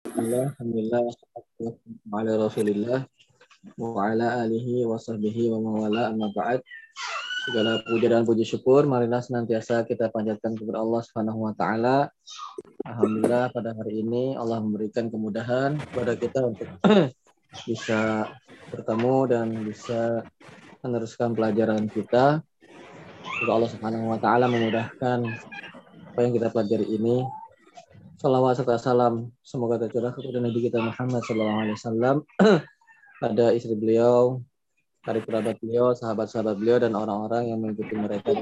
Alhamdulillah, ala Rasulillah wa alihi wa wa mawala amma ba'd. Segala puja dan puji syukur marilah senantiasa kita panjatkan kepada Allah Subhanahu wa taala. Alhamdulillah pada hari ini Allah memberikan kemudahan kepada kita untuk bisa bertemu dan bisa meneruskan pelajaran kita. Semoga Allah Subhanahu wa taala memudahkan apa yang kita pelajari ini Salawat serta salam semoga tercurah kepada Nabi kita Muhammad Sallallahu Alaihi Wasallam, pada istri beliau, dari kerabat beliau, sahabat-sahabat beliau, dan orang-orang yang mengikuti mereka.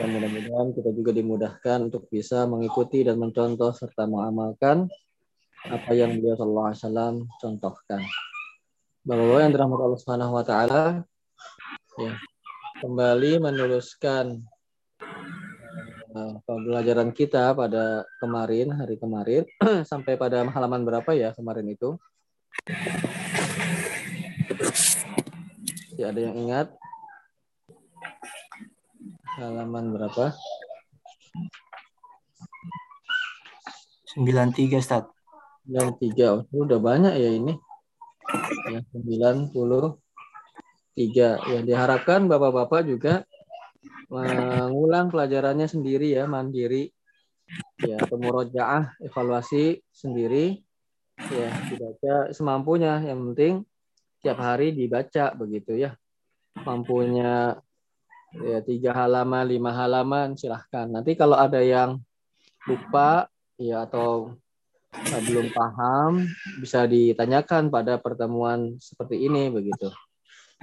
Dan mudah-mudahan kita juga dimudahkan untuk bisa mengikuti dan mencontoh serta mengamalkan apa yang beliau Sallallahu Alaihi Wasallam contohkan. Bapak-bapak yang dirahmati Allah Subhanahu Wa Taala, ya, kembali meneruskan Eh, pembelajaran kita pada kemarin, hari kemarin, sampai pada halaman berapa ya kemarin itu? Ya, ada yang ingat? Halaman berapa? 93, Ustaz. 93. Oh, udah banyak ya ini. Ya, 93. Ya, diharapkan Bapak-bapak juga mengulang pelajarannya sendiri ya, mandiri. Ya, pemurojaah, evaluasi sendiri. Ya, dibaca semampunya. Yang penting tiap hari dibaca begitu ya. Mampunya ya tiga halaman, lima halaman silahkan. Nanti kalau ada yang lupa ya atau belum paham bisa ditanyakan pada pertemuan seperti ini begitu.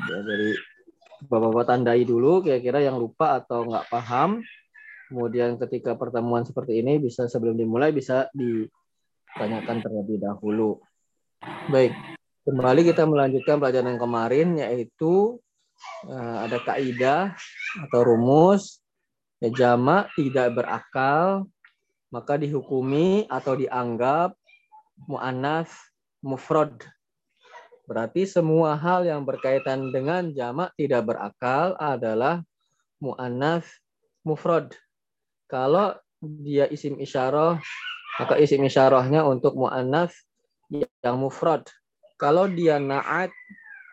Ya, dari Bapak-bapak tandai dulu kira-kira yang lupa atau nggak paham. Kemudian ketika pertemuan seperti ini bisa sebelum dimulai bisa ditanyakan terlebih dahulu. Baik, kembali kita melanjutkan pelajaran yang kemarin yaitu uh, ada kaidah atau rumus ya, jamak tidak berakal maka dihukumi atau dianggap mu'annas mufrad Berarti semua hal yang berkaitan dengan jamak tidak berakal adalah mu'annas mufrad. Kalau dia isim isyarah, maka isim isyarahnya untuk mu'annas yang mufrad. Kalau dia na'at,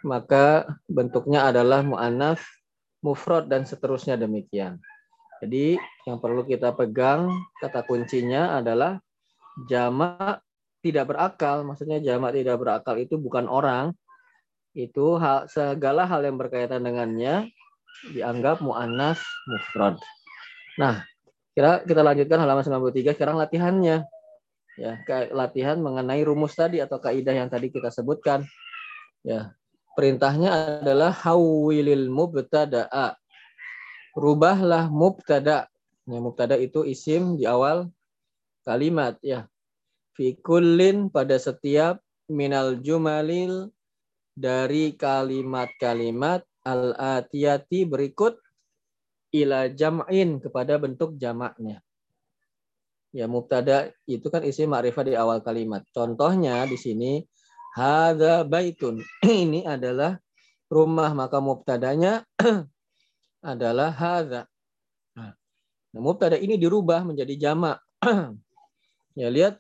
maka bentuknya adalah mu'annas mufrad dan seterusnya demikian. Jadi yang perlu kita pegang kata kuncinya adalah jamak tidak berakal, maksudnya jamak tidak berakal itu bukan orang, itu hal, segala hal yang berkaitan dengannya dianggap mu'annas mufrad. Nah, kira kita lanjutkan halaman 93 sekarang latihannya. Ya, latihan mengenai rumus tadi atau kaidah yang tadi kita sebutkan. Ya. Perintahnya adalah hawilil mubtada'a. Rubahlah mubtada. Ya, mubtada itu isim di awal kalimat ya fi pada setiap minal jumalil dari kalimat-kalimat al-atiyati berikut ila jam'in kepada bentuk jamaknya. Ya mubtada itu kan isi ma'rifah di awal kalimat. Contohnya di sini hadza baitun. Ini adalah rumah maka mubtadanya adalah hadza. Nah, mubtada ini dirubah menjadi jamak. ya lihat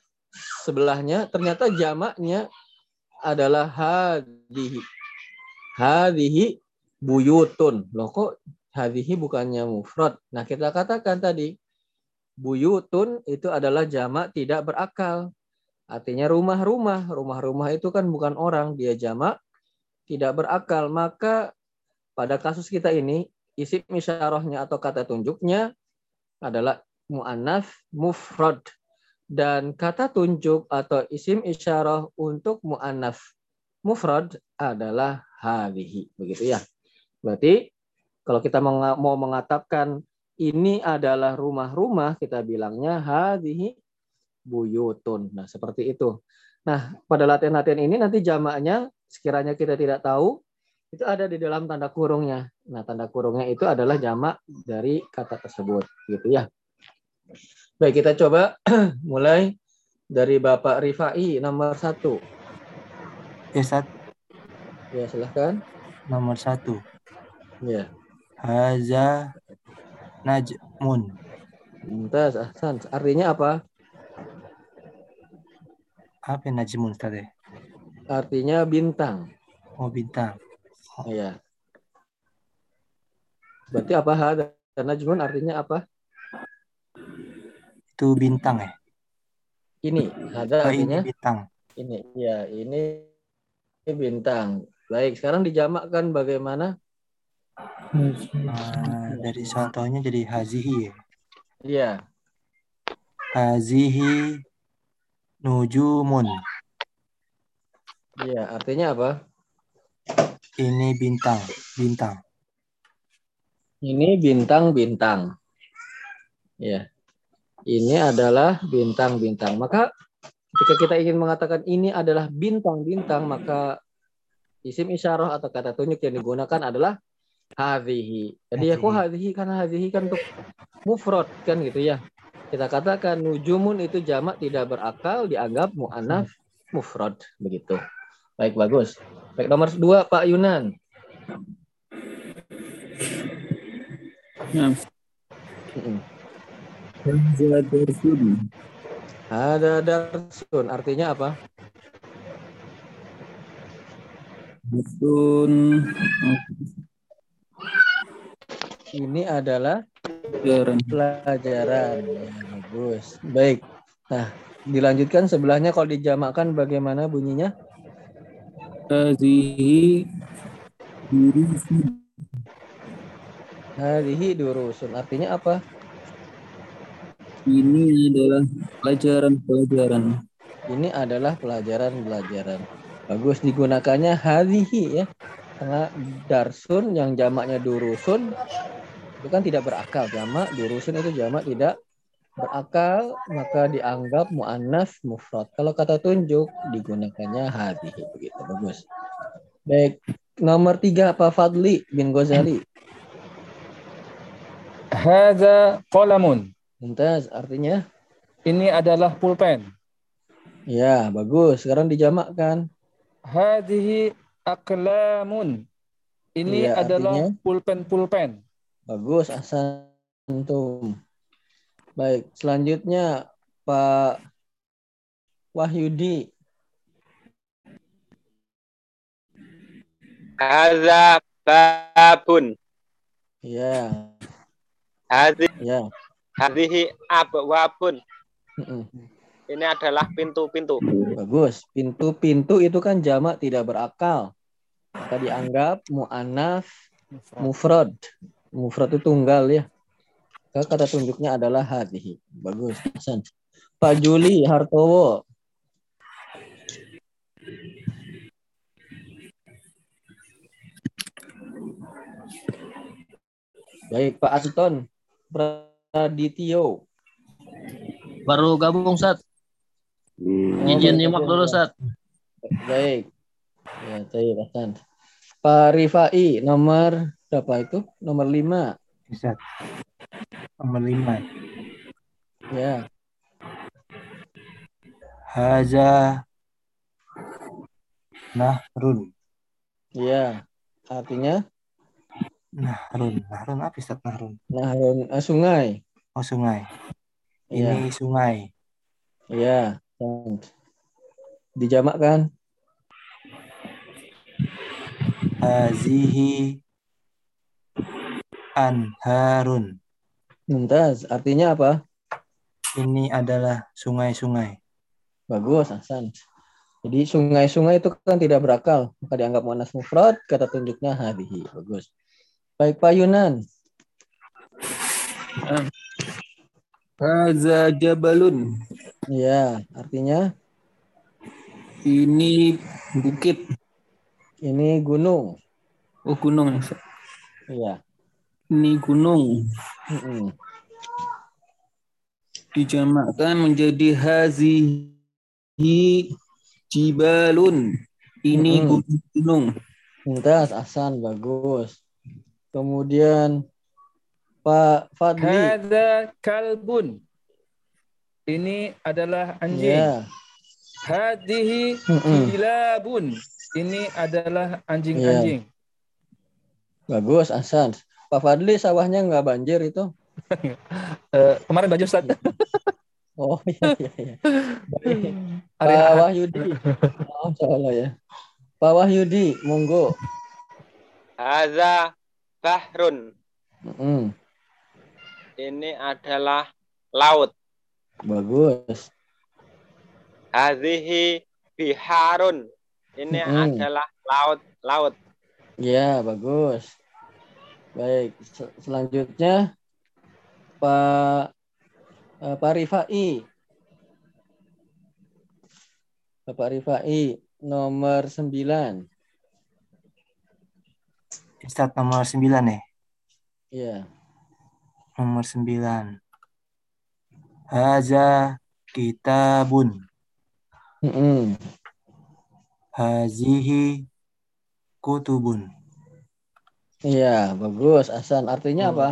sebelahnya ternyata jamaknya adalah hadihi. Hadihi buyutun. Loh kok hadihi bukannya mufrad? Nah, kita katakan tadi buyutun itu adalah jamak tidak berakal. Artinya rumah-rumah. Rumah-rumah itu kan bukan orang, dia jamak tidak berakal. Maka pada kasus kita ini isim isyarahnya atau kata tunjuknya adalah mu'annas mufrad dan kata tunjuk atau isim isyarah untuk mu'annaf mufrad adalah hadhihi. Begitu ya. Berarti kalau kita mau mengatakan ini adalah rumah-rumah, kita bilangnya hadhihi buyutun. Nah, seperti itu. Nah, pada latihan-latihan ini nanti jamaknya sekiranya kita tidak tahu, itu ada di dalam tanda kurungnya. Nah, tanda kurungnya itu adalah jamak dari kata tersebut, gitu ya. Baik, kita coba mulai dari Bapak Rifai nomor satu. Ya, Sat. Ya, silahkan. Nomor satu. Ya. Haza Najmun. Mumtaz, Ahsan. Artinya apa? Apa yang najmun tadi? Artinya bintang. Oh bintang. Iya. Berarti apa? Karena najmun artinya apa? Itu bintang ya? Ini hada Oh, ini artinya bintang. ini. Ya, ini, ini bintang. Baik, sekarang dijamakkan bagaimana? Ah, dari contohnya jadi hazihi ya. Iya. Hazihi nujumun. Iya, artinya apa? Ini bintang, bintang. Ini bintang-bintang. Ya. Ini adalah bintang-bintang. Maka ketika kita ingin mengatakan ini adalah bintang-bintang, maka isim isyarah atau kata tunjuk yang digunakan adalah hadhihi. Jadi ya kok hadhihi karena hadhihi kan untuk mufrad kan gitu ya. Kita katakan nujumun itu jamak tidak berakal dianggap mu'anaf mufrad begitu. Baik bagus. Baik nomor dua Pak Yunan. Nah. Hadza darsun. Ada darsun artinya apa? Darsun. Ini adalah Pelajaran. pelajaran. Ya, bagus. Baik. Nah, dilanjutkan sebelahnya kalau dijamakkan bagaimana bunyinya? Hazihi durusun. Hadhihi durusun. Artinya apa? Ini adalah pelajaran-pelajaran. Ini adalah pelajaran-pelajaran. Bagus digunakannya hadhihi ya. Karena darsun yang jamaknya durusun itu kan tidak berakal. Jamak durusun itu jamak tidak berakal maka dianggap muannas mufrad. Kalau kata tunjuk digunakannya hadhihi begitu. Bagus. Baik. Nomor tiga Pak Fadli bin Ghazali. Hadza qalamun. Mumtaz artinya Ini adalah pulpen. ya bagus. Sekarang dijamakkan. Hadhihi aqlamun. Ini Iya, adalah pulpen-pulpen. Bagus asantum. Baik, selanjutnya Pak Wahyudi. Hadza babun. Ya, Hadhi, ya. Hadhihi abwabun. Ini adalah pintu-pintu. Bagus. Pintu-pintu itu kan jamak tidak berakal. Maka dianggap mu'anaf mufrad. Mufrad itu tunggal ya. Maka kata tunjuknya adalah hadhihi. Bagus. Hasan. Pak Juli Hartowo. Baik, Pak Aston Pradityo. Baru gabung Sat. Izin nyimak dulu Sat. Baik. Ya, saya Hasan. Pak Rifai nomor berapa itu? Nomor lima. Bisa. Nomor lima. Ya. Haza nahrun. Ya. Artinya Nahrun. Nahrun apa Ustaz Nahrun? nahrun eh, sungai. Oh sungai. Ini sungai. Iya. Dijamakkan. Hazihi anharun. Mumtaz. Artinya apa? Ini adalah sungai-sungai. Bagus, Hasan. Jadi sungai-sungai itu kan tidak berakal, maka dianggap muannas mufrad, kata tunjuknya hadhihi. Bagus. Baik Pak Yunan. Hadza jabalun. Iya, artinya Ini bukit. ini gunung. Oh gunung. Iya. Ini gunung. Mm-mm. Dijamakkan menjadi hazihi jibalun. Ini Mm-mm. gunung. Mumtaz, Hasan, bagus. Kemudian Pak Fadli. Hadza kalbun. Ini adalah anjing. Hadhihi Mm-mm. kilabun. Ini adalah anjing-anjing. Bagus, Hasan. Pak Fadli sawahnya nggak banjir itu? Eh, kemarin baju Ustaz. Oh iya iya iya. Pak. Wahyudi. Oh, ya. Pak Wahyudi, monggo. Haza bahrun. Mm-mm. Ini adalah laut. Bagus. Hadhihi biharun. Ini Mm-mm. adalah laut-laut. Ya, bagus. Baik, se- selanjutnya Pak eh, Pak Rifai. Bapak Rifai nomor 9. Ustadz nomor 9 ya. Ya. Nomor 9. Haza kitabun. Mm-mm. Hazihi kutubun. Iya, bagus. Hasan, artinya apa?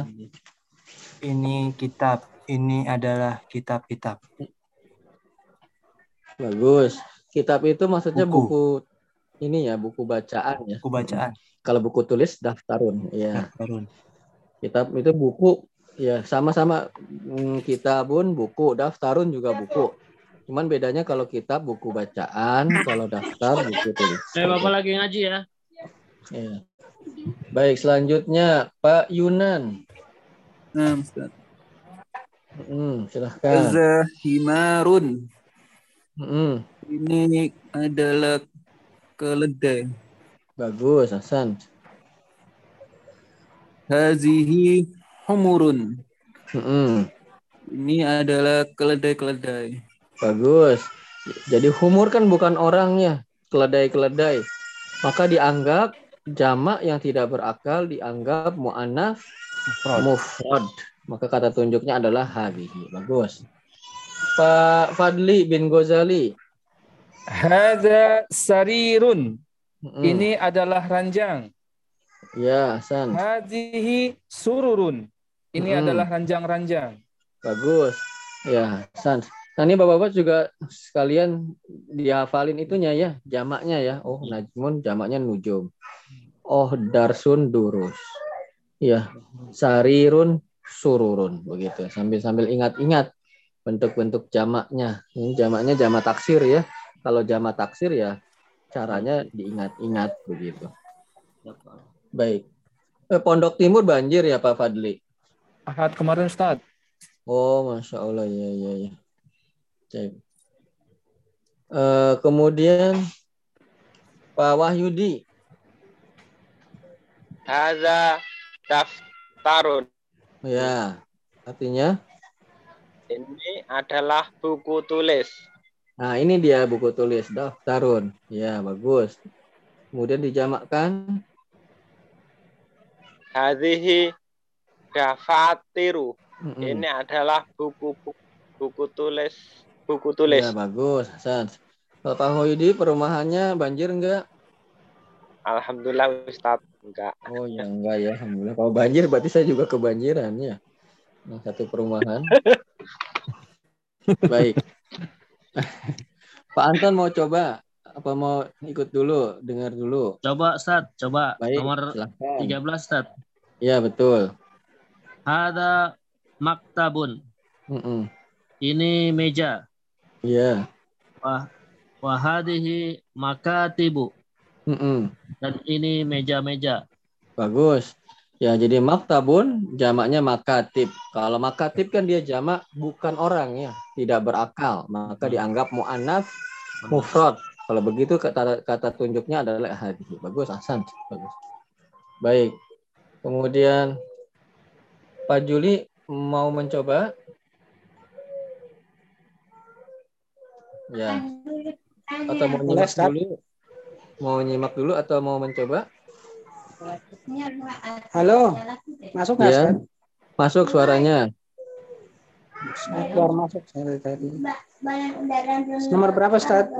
Ini kitab. Ini adalah kitab-kitab. Bagus. Kitab itu maksudnya Buku. buku, ini ya, buku bacaan ya. Buku bacaan. Kalau buku tulis daftarun, ya. Harun. Kitab itu buku, ya sama-sama mm, kitabun buku, daftarun juga buku. Cuman bedanya kalau kitab buku bacaan, kalau daftar buku tulis. Eh, Bapak lagi ngaji ya. Ya. Baik, selanjutnya Pak Yunan. Nah, Ustaz. Hmm, silahkan. Haza himarun. Hmm, Ini adalah keledai. Bagus, Hasan. Hazihi humurun. Hmm, Ini adalah keledai-keledai. bagus. Jadi humur kan bukan orangnya, keledai-keledai. Maka dianggap jamak yang tidak berakal dianggap mu'anaf mufrad. Maka kata tunjuknya adalah hadhihi. Bagus. Pak Fadli bin Ghazali. Hadza sarirun. Hmm, Ini adalah ranjang. Ya, Hasan. Hadhihi sururun. Ini Mm-mm. adalah ranjang-ranjang. Bagus. Ya, Hasan. Nah, ini Bapak-bapak juga sekalian dihafalin itunya ya, jamaknya ya. Oh, najmun jamaknya nujum. Oh, darsun durus. Ya, sarirun sururun begitu. Sambil-sambil ingat-ingat bentuk-bentuk jamaknya. Ini jamaknya jamak taksir ya. Kalau jamak taksir ya caranya diingat-ingat begitu. Baik. Eh, Pondok Timur banjir ya Pak Fadli? Ahad kemarin Ustaz. Oh, masya Allah ya ya ya. Cek. Eh, kemudian Pak Wahyudi, Haza daftarun. ya artinya. Ini adalah buku tulis. Nah ini dia buku tulis daftarun. Ya bagus. Kemudian dijamakkan. Hadhihi dafatiru. Mm-mm. Ini adalah buku buku tulis buku tulis. Ya bagus, Hasan. Kalau Pak Wahyudi perumahannya banjir enggak? Alhamdulillah Ustaz enggak. Oh ya enggak ya, alhamdulillah. Kalau banjir berarti saya juga kebanjiran ya. Nah, satu perumahan. Baik. Pak Anton mau coba apa mau ikut dulu, dengar dulu. Coba Ustaz, coba Baik, nomor silahkan. 13 Ustaz. Ya betul. Hada maktabun. Mm-mm. Ini meja. Iya. Wah, wahadihi makatibu. Mm-mm. Dan ini meja-meja. Bagus. Ya jadi maktabun jamaknya makatib. Kalau makatib kan dia jamak bukan orang ya, tidak berakal, maka dianggap muannaf mufrad. Kalau begitu kata kata tunjuknya adalah hadis. Bagus, Hasan. Bagus. Baik. Kemudian Pak Juli mau mencoba? Ya. Atau mau nyimak dulu? Mau nyimak dulu atau mau mencoba? Halo, masuk nggak Ya. Masuk suaranya. Keluar masuk saya dari tadi. Nomor berapa Ustaz?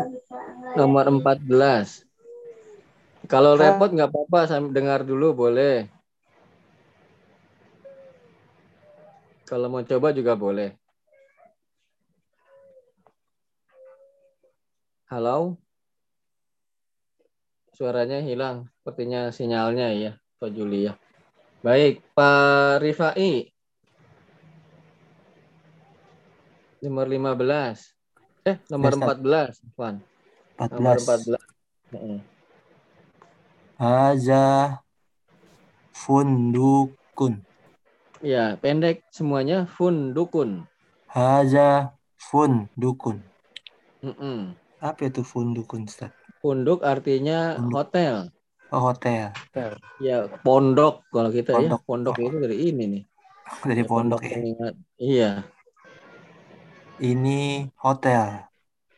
Nomor 14. Kalau Ah. repot nggak apa-apa, saya dengar dulu boleh. Kalau mau coba juga boleh. Halo? Suaranya hilang, sepertinya sinyalnya ya, Pak Juli ya. Baik, Pak Rifai. nomor 15. Eh, nomor Ustaz. 14, Afwan. Nomor 14. 14. Heeh. Haza fundukun. Ya, pendek semuanya fundukun. Haza fundukun. Mm-mm. Apa itu fundukun, Ustaz? Funduk artinya hotel. Oh, hotel. Ya, pondok kalau kita ya. Pondok. Pondok itu dari ini nih. Dari Ya, pondok ya. pengingat. Iya, Ini hotel.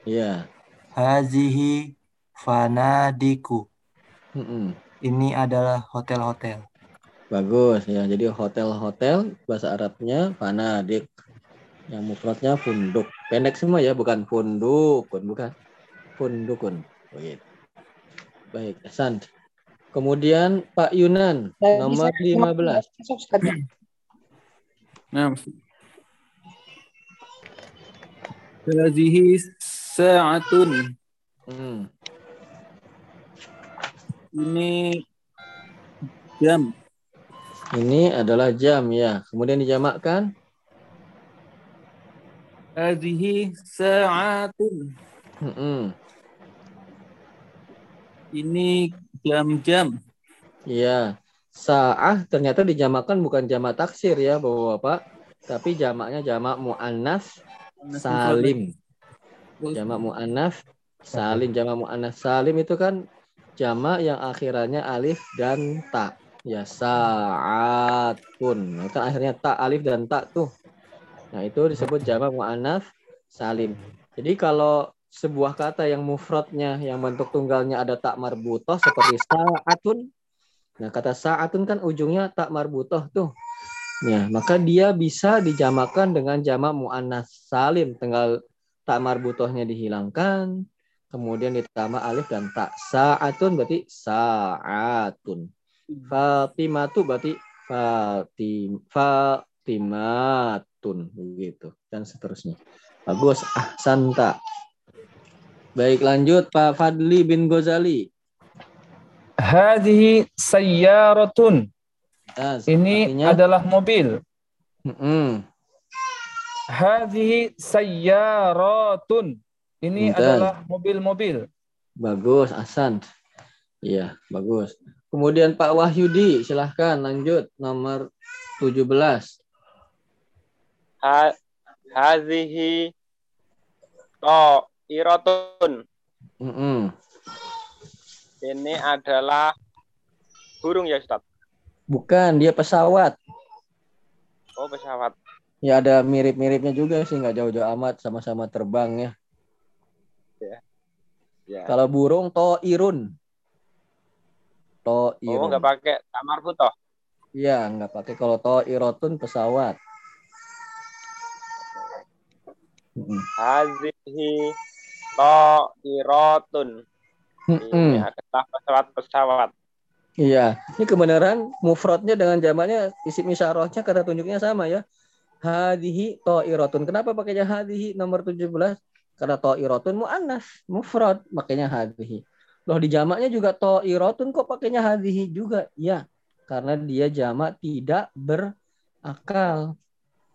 iya. Hazihi fanadiku. Mm-mm. Ini adalah hotel-hotel. Bagus ya. Jadi hotel-hotel bahasa Arabnya fanadik. Yang mufradnya funduk. Pendek semua ya, bukan fundukun, bukan. Fundukun. Begitu. Baik, Hasan. Kemudian Pak Yunan, Saya nomor bisa- 15. Masuk, Ustaz. Nah. Hazihi sa'atun. Hmm. Ini jam. Ini adalah jam ya. Kemudian dijamakkan Hazihi sa'atun. Mm-mm. Ini jam-jam. Iya. Sa'ah ternyata dijamakkan bukan jamak taksir ya, Bapak-bapak, tapi jamaknya jamak muannas salim. Jamak muannas salim, jamak muannas salim itu kan jamak yang akhirannya alif dan ta. Ya sa'atun. Nah, Kan akhirnya ta alif dan ta tuh. Nah, itu disebut jamak muannas salim. Jadi kalau sebuah kata yang mufradnya yang bentuk tunggalnya ada tak marbutoh seperti sa'atun. Nah, kata sa'atun kan ujungnya tak marbutoh tuh. Ya, maka dia bisa dijamakan dengan jamak muannas salim, tinggal tak marbutohnya dihilangkan, kemudian ditambah alif dan tak. Sa'atun berarti sa'atun. Fatimatu berarti Fatim Fatimatun begitu dan seterusnya. Bagus, ahsanta. Baik, lanjut Pak Fadli bin Gozali. Hadhihi sayyaratun. Ah, Ini artinya- adalah mobil. Mm-mm. Hadhihi sayyaratun. Ini Mumtaz. adalah mobil-mobil. Bagus, Hasan. Iya, bagus. Kemudian Pak Wahyudi, silahkan lanjut nomor 17. Ha, hazihi iratun. Mm-mm. Ini adalah burung ya Ustaz? Bukan, dia pesawat. Oh pesawat. Ya ada mirip-miripnya juga sih, nggak jauh-jauh amat, sama-sama terbang ya. Ya. Kalau burung toirun. Oh Toirun. nggak pakai tamar butoh. Iya, nggak pakai kalau toirotun pesawat. Mm-mm. Iratun. Mm-mm. Ini adalah pesawat-pesawat. Iya, ini kebenaran mufradnya dengan jamaknya isim isyarahnya kata tunjuknya sama ya. Hadihi to'irotun. Kenapa pakainya hadihi nomor 17? Karena to'irotun mu'annas, mufrad, makanya hadihi. Loh di jamaknya juga to'irotun kok pakainya hadihi juga? Ya, karena dia jamak tidak berakal.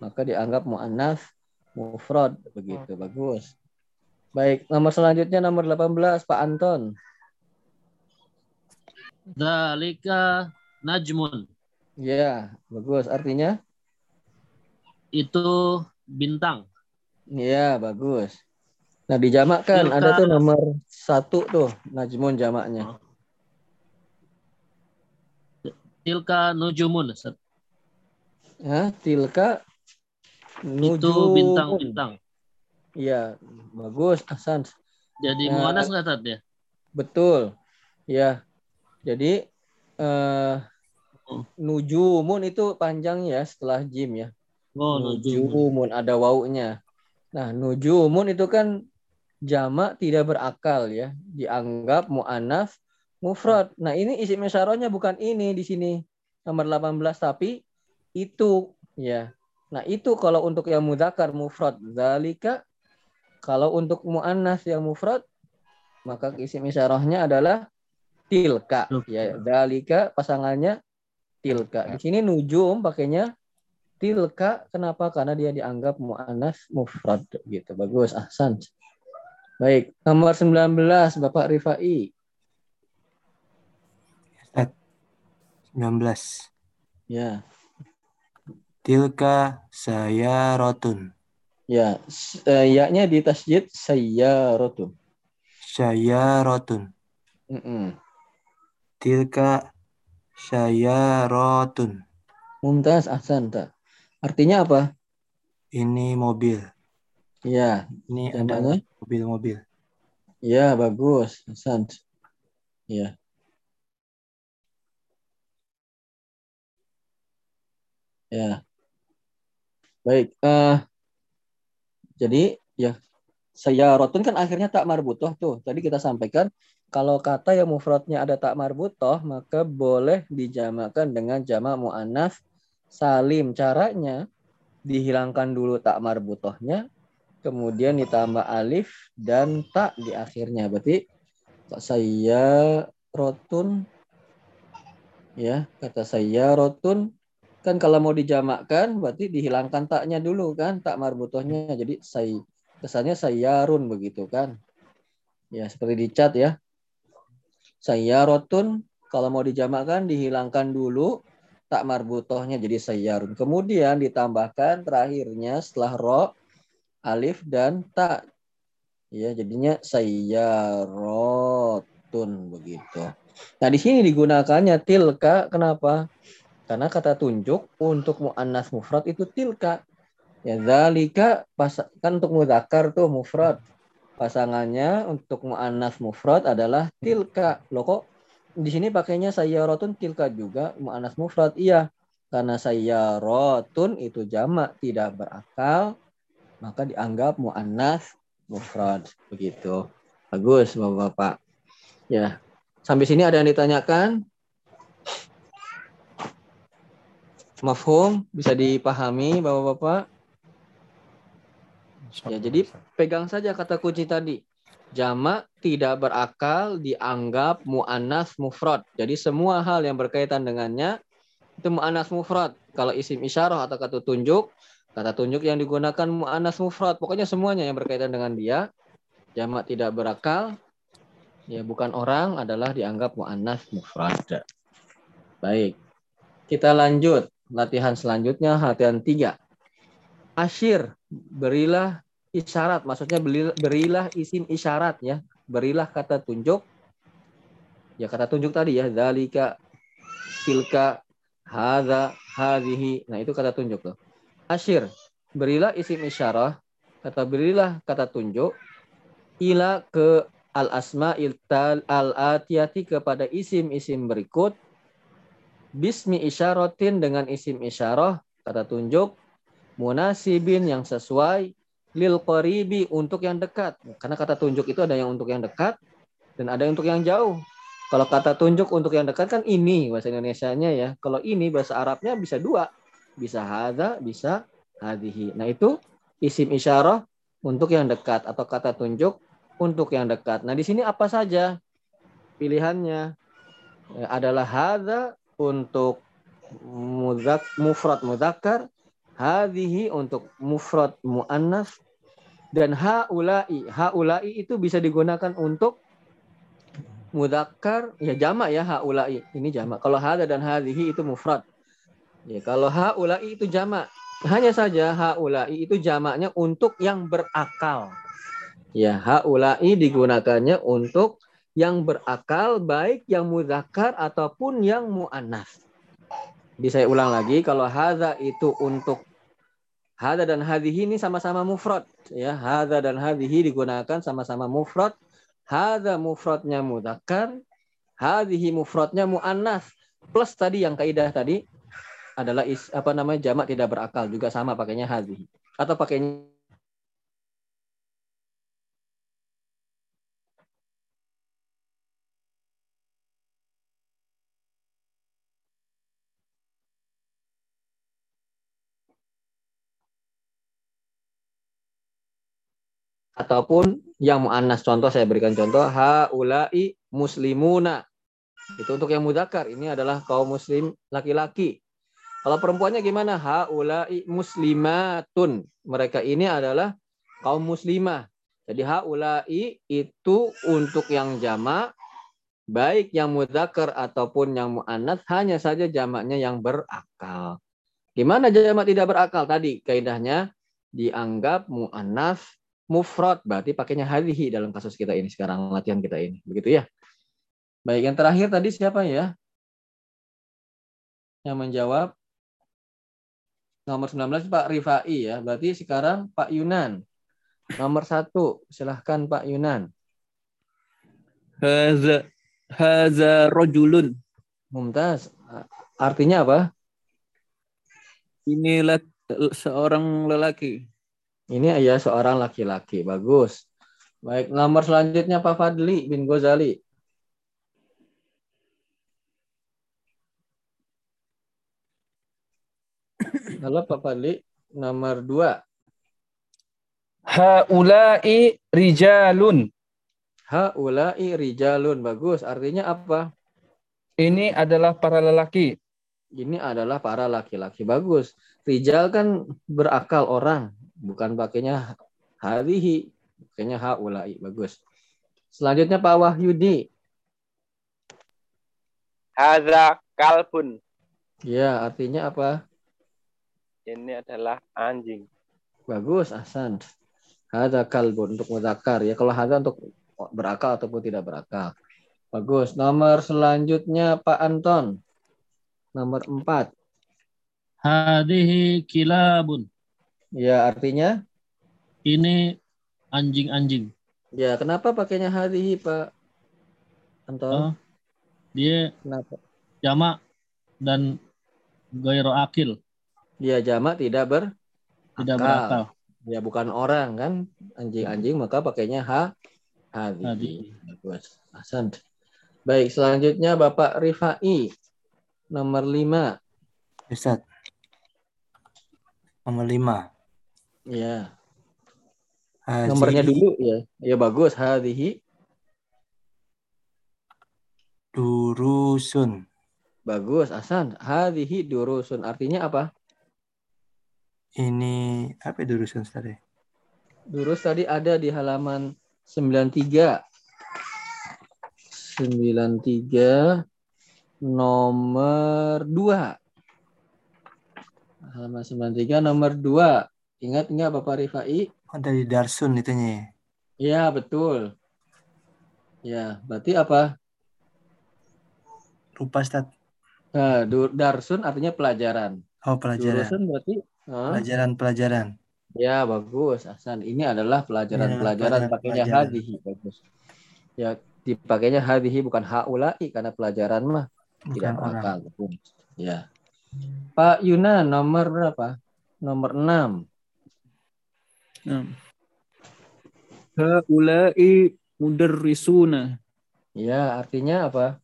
Maka dianggap mu'annas, mufrad. Begitu, bagus. Baik, nomor selanjutnya nomor 18, Pak Anton. Dalika najmun. Ya, bagus. Artinya? Itu bintang. Iya, bagus. Nah, dijamakkan ada tuh nomor satu tuh, Najmun jamaknya. Tilka nujumun. Ya, tilka Itu nujumun. bintang-bintang. Iya, bagus, Hasan. Jadi Ya. muanas nggak Tat, ya? Betul. Ya. Jadi eh Oh. nujumun itu panjang ya setelah jim ya. Oh, nujumun. Ada waunya. Nah, nujumun itu kan jamak tidak berakal ya, dianggap muannats mufrad. Nah, ini isim isyarahnya bukan ini di sini nomor 18 tapi itu ya. Nah, itu kalau untuk yang mudzakkar mufrad zalika kalau untuk muannas yang mufrad maka isim isyarahnya adalah tilka ya. Zalika pasangannya tilka. Di sini nujum pakainya tilka kenapa? Karena dia dianggap mu'annas mufrad gitu. Bagus, ahsan. Baik, nomor 19 Bapak Rifai. 19. Ya, Tilka sayarotun. Ya. S- eh, ya-nya di tasjid sayyaratun. Sayarotun. Mm-mm. Tilka sayarotun. Mumtaz, ahsan. Ta. Artinya apa? Ini mobil. Ya, Ini ada mobil-mobil. Ya, bagus. Ahsan. Ya. Ya. Baik. eh jadi ya saya rotun kan akhirnya tak marbutoh tuh. Tadi kita sampaikan kalau kata yang mufradnya ada tak marbutoh maka boleh dijamakkan dengan jamak muannats salim. Caranya dihilangkan dulu tak marbutohnya, kemudian ditambah alif dan tak di akhirnya. Berarti saya rotun ya kata saya rotun kan kalau mau dijamakkan berarti dihilangkan taknya dulu kan tak marbutohnya. Jadi saya kesannya sayarun begitu kan. Ya seperti di chat ya. Saya rotun kalau mau dijamakkan dihilangkan dulu tak marbutohnya jadi sayarun kemudian ditambahkan terakhirnya setelah ro alif dan tak ya jadinya sayyarotun begitu. Nah di sini digunakannya tilka kenapa karena kata tunjuk untuk muannas mufrad itu tilka. Ya zalika pas kan untuk mudzakkar tuh mufrad. Pasangannya untuk muannas mufrad adalah tilka. Loh kok di sini pakainya sayyaratun tilka juga muannas mufrad? Iya. Karena sayyaratun itu jamak tidak berakal maka dianggap muannas mufrad begitu. Bagus Bapak-bapak. Ya. Sampai sini ada yang ditanyakan? Mafhum bisa dipahami Bapak-bapak? Ya, jadi pegang saja kata kunci tadi. Jamak tidak berakal dianggap mu'annas mufrad. Jadi semua hal yang berkaitan dengannya itu mu'annas mufrad. Kalau isim isyarah atau kata tunjuk, kata tunjuk yang digunakan mu'annas mufrad. Pokoknya semuanya yang berkaitan dengan dia, jamak tidak berakal, ya bukan orang adalah dianggap mu'annas mufrad. Baik. Kita lanjut latihan selanjutnya latihan tiga. Asyir, berilah isyarat, maksudnya beri- berilah isim isyarat ya, berilah kata tunjuk. Ya kata tunjuk tadi ya, zalika, tilka, hadza, hadhihi. Nah, itu kata tunjuk tuh. Asyir, berilah isim isyarah, kata berilah kata tunjuk ila ke al asma'il tal al atiyati kepada isim-isim berikut bismi isyaratin dengan isim isyarah kata tunjuk munasibin yang sesuai lil qaribi untuk yang dekat. Karena kata tunjuk itu ada yang untuk yang dekat dan ada yang untuk yang jauh. Kalau kata tunjuk untuk yang dekat kan ini bahasa Indonesianya ya. Kalau ini bahasa Arabnya bisa dua. Bisa hadza bisa hadhihi. Nah itu isim isyarah untuk yang dekat atau kata tunjuk untuk yang dekat. Nah di sini apa saja pilihannya? Ya, adalah hadza untuk muzak mufrad muzakkar, hadhihi untuk mufrad muannas dan haula'i. Haula'i itu bisa digunakan untuk muzakkar ya jamak ya haula'i. Ini jamak. Kalau hadza dan hadhihi itu mufrad. Ya, kalau haula'i itu jamak. Hanya saja haula'i itu jamaknya untuk yang berakal. Ya, haula'i digunakannya untuk yang berakal baik yang muzakkar ataupun yang muannas. Jadi saya ulang lagi kalau hadza itu untuk hadza dan hadhihi ini sama-sama mufrad ya. Hadza dan hadhihi digunakan sama-sama mufrad. Hadza mufradnya muzakkar, hadhihi mufradnya muannas. Plus tadi yang kaidah tadi adalah is, apa namanya jamak tidak berakal juga sama pakainya hadhihi atau pakainya ataupun yang muannas. Contoh saya berikan contoh haulai muslimuna. Itu untuk yang mudzakkar. Ini adalah kaum muslim laki-laki. Kalau perempuannya gimana? Haulai muslimatun. Mereka ini adalah kaum muslimah. Jadi haulai itu untuk yang jamak, baik yang mudzakkar ataupun yang muannats hanya saja jamaknya yang berakal. Gimana jamak tidak berakal tadi? Kaidahnya dianggap muannats mufrad, berarti pakainya hadhihi dalam kasus kita ini sekarang latihan kita ini. Begitu ya. Baik, yang terakhir tadi siapa ya? Yang menjawab nomor 19 Pak Rifai ya. Berarti sekarang Pak Yunan. Nomor satu, silahkan Pak Yunan. Haza haza rajulun. Mumtaz. Artinya apa? Ini seorang lelaki. Ini ya seorang laki-laki. Bagus. Baik, nomor selanjutnya Pak Fadli bin Ghazali. Halo Pak Fadli, nomor dua. Haulai rijalun. Haulai rijalun. Bagus. Artinya apa? Ini adalah para lelaki. Ini adalah para laki-laki. Bagus. Rijal kan berakal orang. Bukan pakainya harihi. Pakainya haulai. Bagus. Selanjutnya Pak Wahyudi. Hadza kalbun. Ya, artinya apa? Ini adalah anjing. Bagus, Hasan. Hada kalbun untuk mudakar ya. Kalau hada untuk berakal ataupun tidak berakal. Bagus. Nomor selanjutnya Pak Anton. Nomor empat. Hadihi kilabun. Ya, artinya? Ini anjing-anjing. Ya, kenapa pakainya hari, Pak? Anton? Uh, dia kenapa? jamak dan gairo akil. Ya, jamak tidak ber tidak berakal. Ya, bukan orang kan anjing-anjing maka pakainya ha hari. Bagus. Hasan. Baik, selanjutnya Bapak Rifai nomor lima. Ustaz. Nomor lima. Iya. Hazihi. Nomornya dulu ya. Ya bagus. Hadihi. Durusun. Bagus, Asan. Hadihi durusun. Artinya apa? Ini apa ya durusun tadi? Ya? Durus tadi ada di halaman 93. 93 nomor 2. Halaman 93 nomor 2. Ingat nggak Bapak Rifai? Oh, dari Darsun itunya. ya? Iya, betul. Ya, berarti apa? Lupa Ustaz. Nah, darsun artinya pelajaran. Oh, pelajaran. Durusun berarti? Pelajaran-pelajaran. Ya, bagus, Hasan. Ini adalah pelajaran-pelajaran pelajaran- pakainya pelajaran. hadihi. Bagus. Ya, dipakainya hadihi bukan haulai karena pelajaran mah tidak Bukan berakal. Betul. Ya. Pak Yunan nomor berapa? Nomor 6. Nah. Haulai mudarrisuna. Ya, artinya apa?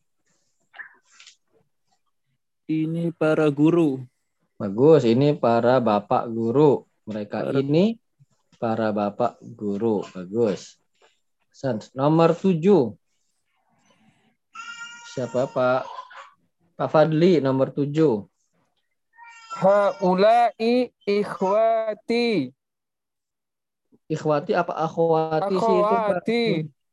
Ini para guru. Bagus, ini para bapak guru. Mereka Para- ini para bapak guru. Bagus. Hasan. Nomor 7. Siapa Pak? Pak Fadli nomor 7. Haulai ikhwati. Ikhwati apa akhwati sih itu Pak? Akhwati.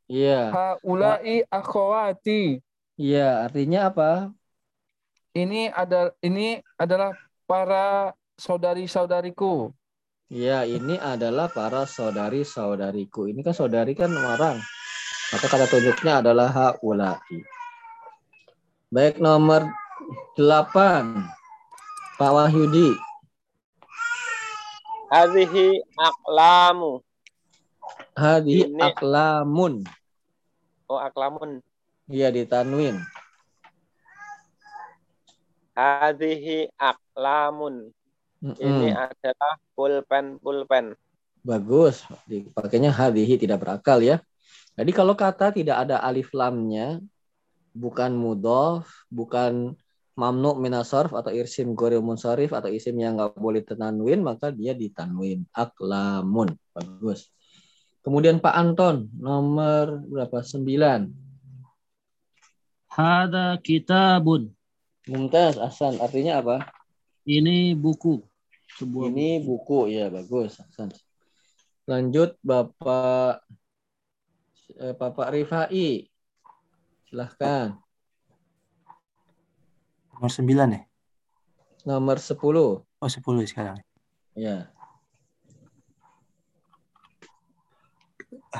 Iya. Haulai akhwati. Iya, artinya apa? Ini ada ini adalah para saudari-saudariku. Iya, ini adalah para saudari-saudariku. Ini kan saudari kan orang. Maka kata tunjuknya adalah haulai. Baik nomor 8. Pak Wahyudi. Hadhihi aklamu. Hadi Ini- aklamun. Oh, aklamun. Iya ditanwin. Hadhihi aklamun. Mm-mm. Ini adalah pulpen-pulpen. Bagus. Dipakainya hadihi tidak berakal ya. Jadi kalau kata tidak ada alif lamnya, bukan mudhof, bukan mamnu minasarf atau irsim goril munsharif atau isim yang nggak boleh tanwin, maka dia ditanwin. Aklamun. Bagus. Kemudian Pak Anton, nomor berapa? 9. Hada kitabun. Mumtaz, Hasan. Artinya apa? Ini buku. Sebuah Ini buku ya bagus. Hasan. Lanjut Bapak eh, Bapak Rifai. Silahkan. Nomor 9 ya? Nomor 10. Oh 10 sekarang. Ya.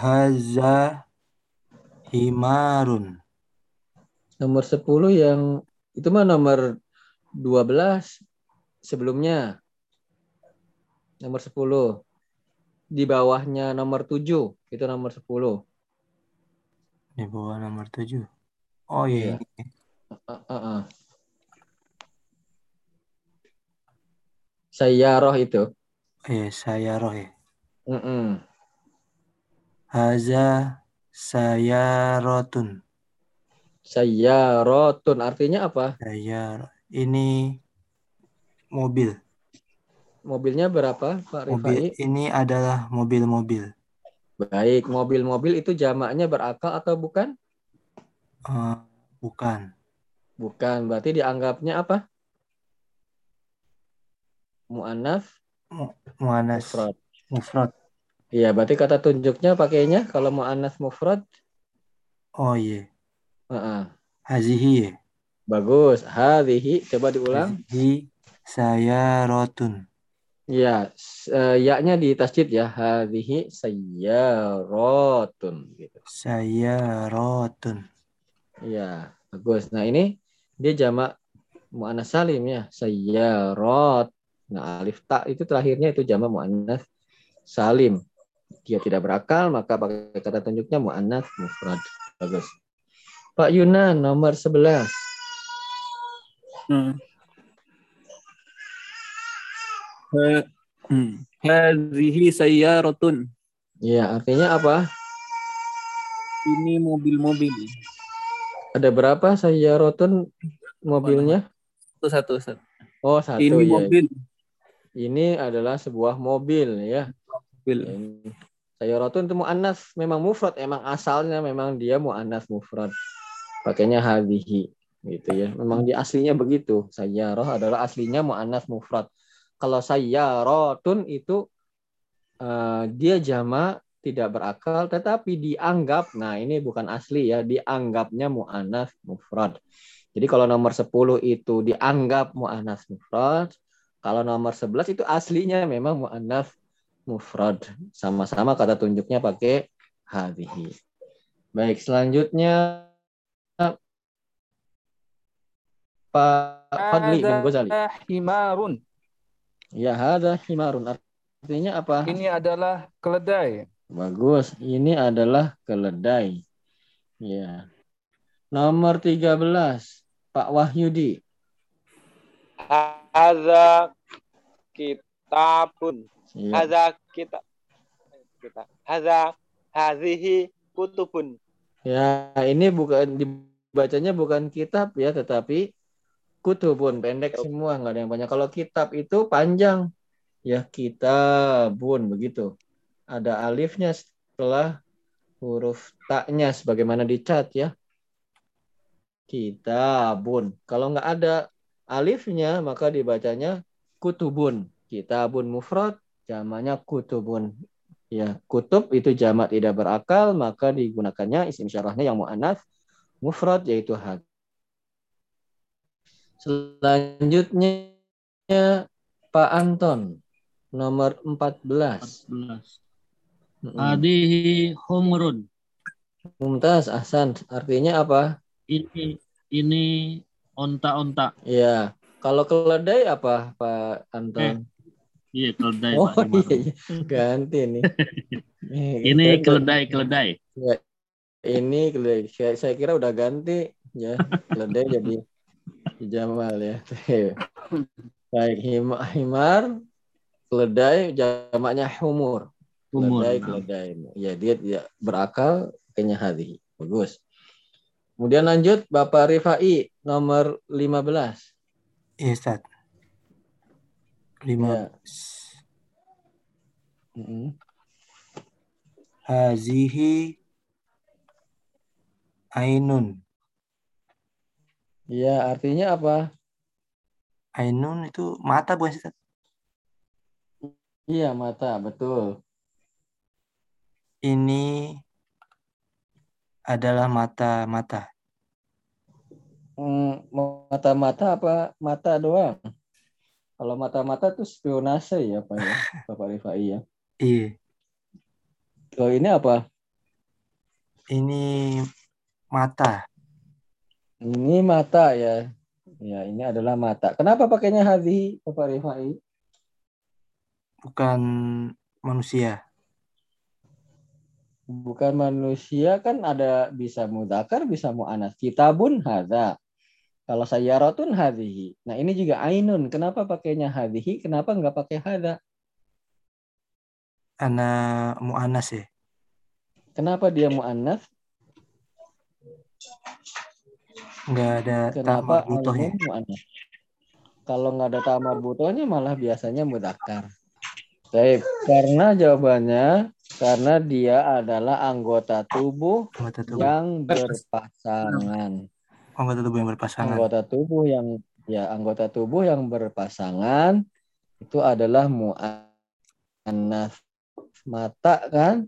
Haza himarun. Nomor 10 yang itu mah nomor 12 sebelumnya. Nomor 10. Di bawahnya nomor 7, itu nomor 10. Di bawah nomor 7. Oh iya. Iya. ini. Uh, uh, uh. Sayyarah itu. Iya, saya roh ya. Mm-mm. Haza sayarotun. Sayyaratun artinya apa? Saya ini mobil. Mobilnya berapa, Pak Mobil Rifai? ini adalah mobil-mobil. Baik, mobil-mobil itu jamaknya berakal atau bukan? Eh, bukan. Bukan, berarti dianggapnya apa? Mu'anaf Muanas mufrad. mufrad. Iya, berarti kata tunjuknya pakainya kalau mu'anaf mufrad. Oh iya. Heeh. Hazihi ya. Bagus. Hadhihi, coba diulang. Hazihi sayarotun. Iya, s- eh, ya-nya di tasjid ya. Hadhihi sayyaratun gitu. Sayarotun. Iya, bagus. Nah, ini dia jamak muannas salim ya. Sayyarat. Nah, alif ta itu terakhirnya itu jamak muannas salim. Dia tidak berakal, maka pakai kata tunjuknya muannas mufrad. Bagus. Pak Yunan nomor 11. Hmm. Hmm. Hadhihi sayyaratun. Iya, artinya apa? Ini mobil-mobil. Ada berapa sayyaratun mobilnya? Satu, satu, satu. Oh, satu Ini ya. mobil. Ini adalah sebuah mobil ya. mobil. Ini. Sayyaratun itu mu'annas, memang mufrad, emang asalnya memang dia mu'annas mufrad. Pakainya hadhihi gitu ya. Memang di aslinya begitu. Sayyarah adalah aslinya mu'annas mufrad. Kalau sayyaratun itu eh, dia jamak tidak berakal tetapi dianggap nah ini bukan asli ya, dianggapnya mu'annas mufrad. Jadi kalau nomor 10 itu dianggap mu'annas mufrad, kalau nomor 11 itu aslinya memang mu'annas mufrad. Sama-sama kata tunjuknya pakai hadhihi. Baik, selanjutnya Pak Fadli bin Ghazali. Himarun. Ya, hadza himarun. Artinya apa? Ini adalah keledai. Bagus. Ini adalah keledai. Ya. Nomor 13, Pak Wahyudi. Hadza kitabun. Ya. Kitab. Kita. Hadza hazihi kutubun. Ya, ini bukan dibacanya bukan kitab ya, tetapi kutubun pendek semua, nggak ada yang banyak. Kalau kitab itu panjang, ya kitabun begitu. Ada alifnya setelah huruf taknya sebagaimana di cat ya. Kitabun. Kalau nggak ada alifnya maka dibacanya kutubun. Kitabun mufrad, jamaknya kutubun. Ya, kutub itu jamak tidak berakal, maka digunakannya isim syarahnya yang mu'anats mufrad yaitu had. Selanjutnya Pak Anton nomor 14. 14. Mm-mm. Hadihi humrun. Mumtaz Ahsan artinya apa? Ini ini onta-onta. Ya, kalau keledai apa Pak Anton? Iya, keledai. oh Pak iya, iya. ganti nih. Eh, Ini kita- keledai, keledai. Ini keledai. Saya, saya kira udah ganti ya keledai jadi Jamal ya. Baik hima- himar keledai jamaknya humur. Umur. Keledai keledai. Ya dia tidak berakal kayaknya hadi. Bagus. Kemudian lanjut Bapak Rifai nomor 15. Iya, Ustaz. Lima. Ya. Mm-mm. Hazihi ainun. Ya, artinya apa? Ainun itu mata bukan sih? Iya, mata, betul. Ini adalah mata-mata. Hmm, mata-mata apa mata doang? Kalau mata-mata tuh spionase ya, Pak ya, Bapak Rifai ya. Iya. Kalau ini apa? Ini mata. Ini mata ya. Ya, ini adalah mata. Kenapa pakainya hadhi, Bapak Rifai? Bukan manusia. Bukan manusia kan ada bisa mudakar, bisa mu'anas. Kitabun hadza. Kalau sayaratun hadhihi. Nah, ini juga ainun. Kenapa pakainya hadhihi? Kenapa nggak pakai hadza? Anak mu'anas ya. Kenapa dia mu'annas? Nggak ada Kenapa butuhnya. ainun mu'annas? Kalau nggak ada tamar butuhnya malah biasanya mudakar. Baik, karena jawabannya karena dia adalah anggota tubuh Anggota tubuh. yang berpasangan. Anggota tubuh yang berpasangan. Anggota tubuh yang ya anggota tubuh yang berpasangan itu adalah mu'annas. Mata kan?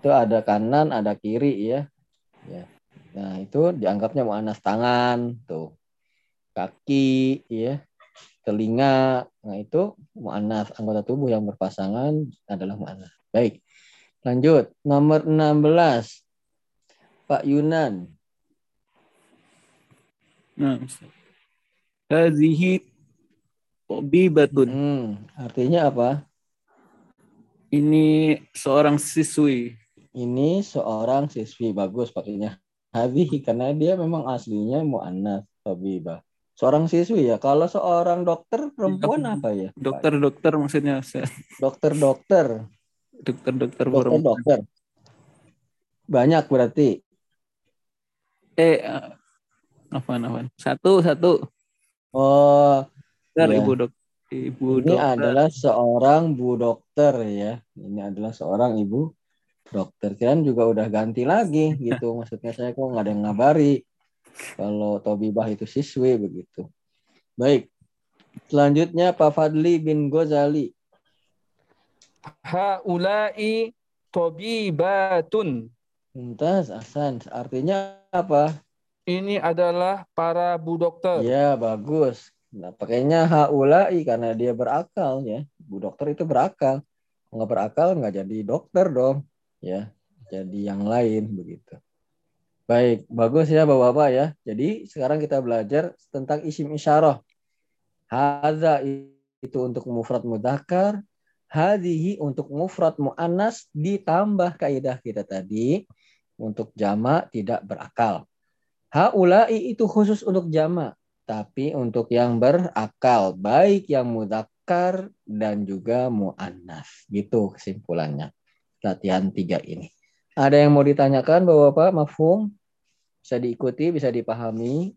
Itu ada kanan, ada kiri ya. Ya. Nah, itu dianggapnya mu'annas tangan tuh. Kaki ya. Telinga. Nah, itu mu'annas anggota tubuh yang berpasangan adalah mu'annas. Baik. Lanjut, nomor 16. Pak Yunan. Nah. Hazihi tabibatun. Hmm, artinya apa? Ini seorang siswi. Ini seorang siswi bagus pakainya hadhihi karena dia memang aslinya muannas tabibah. Seorang siswi ya. Kalau seorang dokter perempuan apa ya? Dokter-dokter maksudnya. Dokter-dokter, Dokter-dokter perempuan. dokter-dokter. Banyak berarti. Eh, apaan, apaan? Satu, satu. Oh, Dokter, Iya. ibu dok, ibu ini dokter. adalah seorang bu dokter ya. Ini adalah seorang ibu dokter. Kan juga udah ganti lagi gitu. Maksudnya saya kok nggak ada yang ngabari kalau Tobibah itu siswi begitu. Baik. Selanjutnya Pak Fadli bin Ghazali. Haulai tabibatun. Mumtaz, Ahsan. Artinya apa? Ini adalah para bu dokter. Ya, bagus. Nah, pakainya haulai karena dia berakal ya. Bu dokter itu berakal. Nggak berakal nggak jadi dokter dong. Ya, jadi yang lain begitu. Baik, bagus ya Bapak-bapak ya. Jadi sekarang kita belajar tentang isim isyarah. Hadza itu untuk mufrad mudzakkar, hadhihi untuk mufrad muannas ditambah kaidah kita tadi untuk jamak tidak berakal. Haulai itu khusus untuk jamak, tapi untuk yang berakal, baik yang mudzakkar dan juga muannas. Gitu kesimpulannya. Latihan tiga ini. Ada yang mau ditanyakan Bapak-bapak, mafhum? Bisa diikuti, bisa dipahami.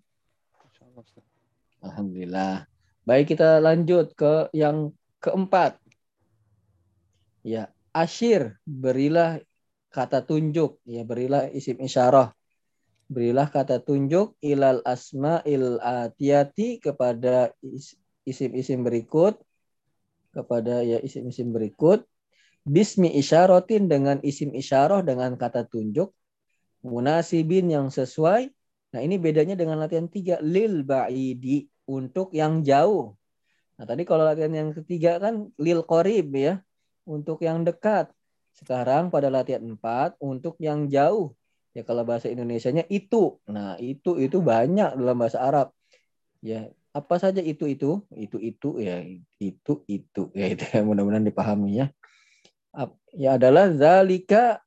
Alhamdulillah. Baik, kita lanjut ke yang keempat. Ya, asyir, berilah kata tunjuk, ya berilah isim isyarah. Berilah kata tunjuk ilal asma'il atiyati kepada is- isim-isim berikut kepada ya isim-isim berikut bismi isyaratin dengan isim isyarah dengan kata tunjuk munasibin yang sesuai. Nah, ini bedanya dengan latihan tiga lil ba'idi untuk yang jauh. Nah, tadi kalau latihan yang ketiga kan lil qorib ya, untuk yang dekat. Sekarang pada latihan empat untuk yang jauh. Ya kalau bahasa Indonesianya itu. Nah, itu itu banyak dalam bahasa Arab. Ya, apa saja itu itu? Itu itu ya, itu itu ya itu ya, mudah-mudahan dipahami ya. Ya adalah zalika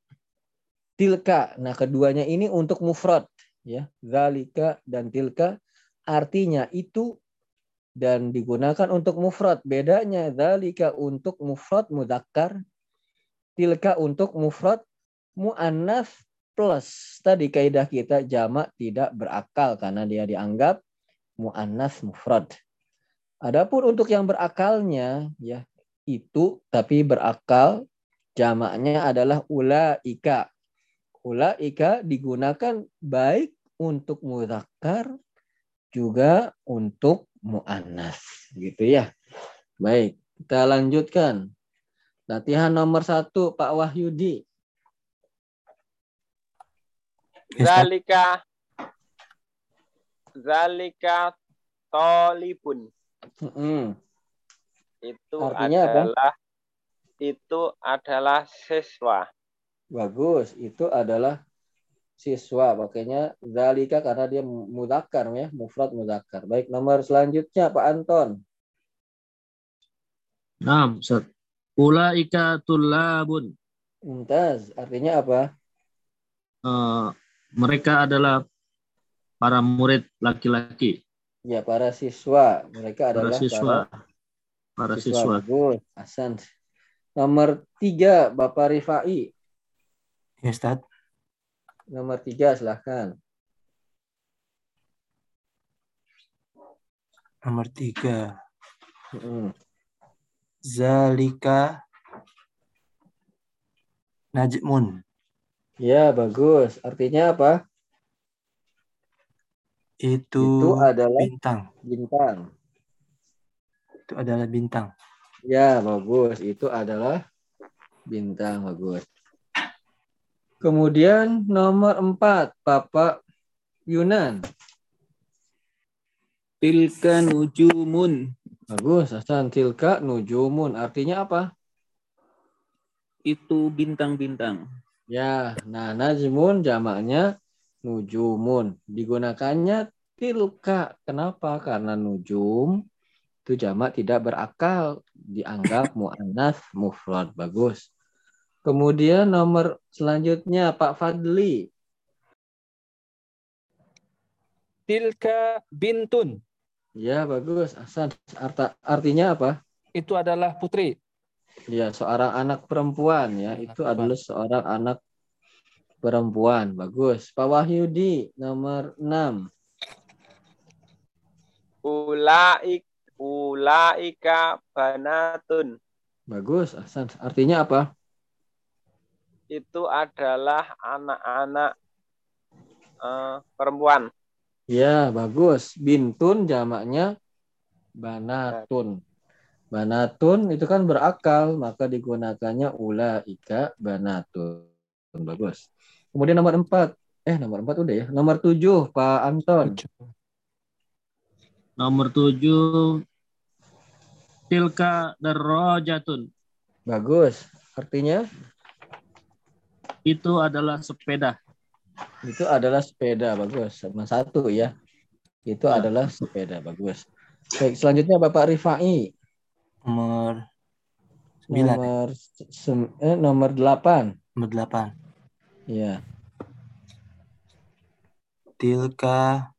tilka. Nah, keduanya ini untuk mufrad ya. Zalika dan tilka artinya itu dan digunakan untuk mufrad. Bedanya zalika untuk mufrad mudzakkar, tilka untuk mufrad muannas plus tadi kaidah kita jamak tidak berakal karena dia dianggap muannas mufrad. Adapun untuk yang berakalnya ya itu tapi berakal jamaknya adalah ulaika. Ulaika digunakan baik untuk mudzakkar juga untuk muannas gitu ya. Baik, kita lanjutkan. Latihan nomor satu Pak Wahyudi. Ya, Ustaz. Zalika Zalika tolibun. Mm-mm. Itu Artinya apa? adalah itu adalah siswa. Bagus, itu adalah siswa. Makanya zalika karena dia mudzakkar ya, mufrad mudzakkar. Baik, nomor selanjutnya Pak Anton. Naam, Ustaz. Ulaika tulabun. Mumtaz, artinya apa? Eh, mereka adalah para murid laki-laki, Ya, para siswa. Mereka para adalah siswa. para Para siswa. siswa. Bagus, Hasan. Nomor tiga, Bapak Rifai. Ya, Ustaz. Nomor tiga, silahkan. Nomor tiga. Mm-mm. Zalika Najmun. Ya, bagus. Artinya apa? Itu, Itu adalah bintang. bintang. Itu adalah bintang. Ya, bagus. Itu adalah bintang. Bagus. Kemudian nomor empat, Bapak Yunan. Tilka nujumun. Bagus, Hasan. Tilka nujumun. Artinya apa? Itu bintang-bintang. Ya, nah najmun jamaknya nujumun. Digunakannya tilka. Kenapa? Karena nujum itu jamak tidak berakal. Dianggap mu'annas mufrad. Bagus. Kemudian nomor selanjutnya Pak Fadli. Tilka bintun. Ya, bagus. Hasan. Arta, artinya apa? Itu adalah putri. Ya, seorang anak perempuan ya. Anak Itu perempuan. adalah seorang anak perempuan. Bagus. Pak Wahyudi nomor 6. Ulaik ulaika banatun. Bagus, Hasan. Artinya apa? Itu adalah anak-anak eh, perempuan. Ya, bagus. Bintun jamaknya banatun. Banatun itu kan berakal, maka digunakannya ulaika banatun. Bagus. Kemudian nomor empat. Eh, nomor empat udah ya. Nomor tujuh, Pak Anton. Nomor tujuh, tilka darajatun. Bagus. Artinya Itu adalah sepeda. itu adalah sepeda. Bagus. Sama satu ya. Itu Ya. adalah sepeda. Bagus. Baik, selanjutnya Bapak Rifai. Nomor 9. Nomor sem- eh, nomor delapan. Nomor 8. Ya. Tilka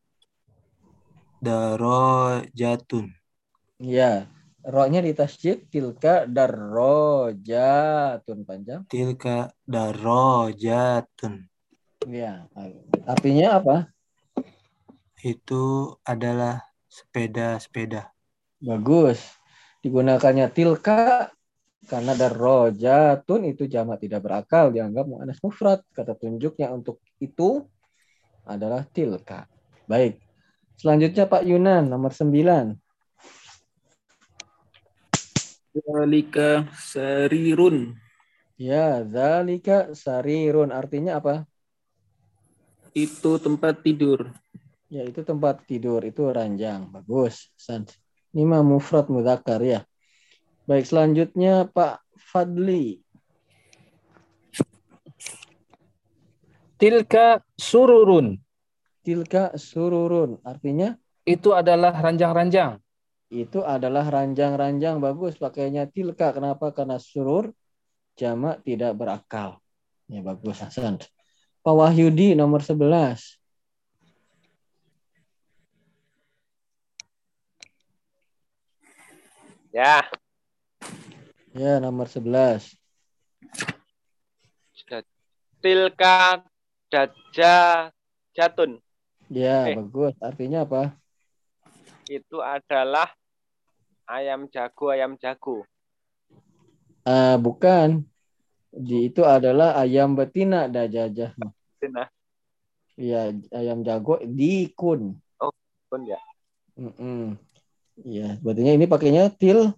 darajatun. Ya. Roknya di tasjid tilka darrojatun panjang. Tilka darajatun. Ya. Artinya apa? Itu adalah sepeda-sepeda. Bagus. Digunakannya tilka karena darrojatun itu jamak tidak berakal dianggap muannas mufrad. Kata tunjuknya untuk itu adalah tilka. Baik. Selanjutnya Pak Yunan nomor 9. Zalika sarirun. Ya, zalika sarirun artinya apa? Itu tempat tidur. Ya, itu tempat tidur, itu ranjang. Bagus. San. Ini mah mufrad mudzakkar ya. Baik, selanjutnya Pak Fadli. Tilka sururun. Tilka sururun artinya Itu adalah ranjang-ranjang. itu adalah ranjang-ranjang bagus pakainya tilka. Kenapa? Karena surur jamak tidak berakal. Ya bagus Hasan. Pak Wahyudi nomor 11. Ya, Ya nomor 11. tilka daja jatun. Ya Eh. bagus. Artinya apa? Itu adalah ayam jago, ayam jago. Ah, bukan. Di, itu adalah ayam betina dajajah. Nah, Iya ayam jago dikun. pun ya. Mm-mm. Ya, berarti ini pakainya til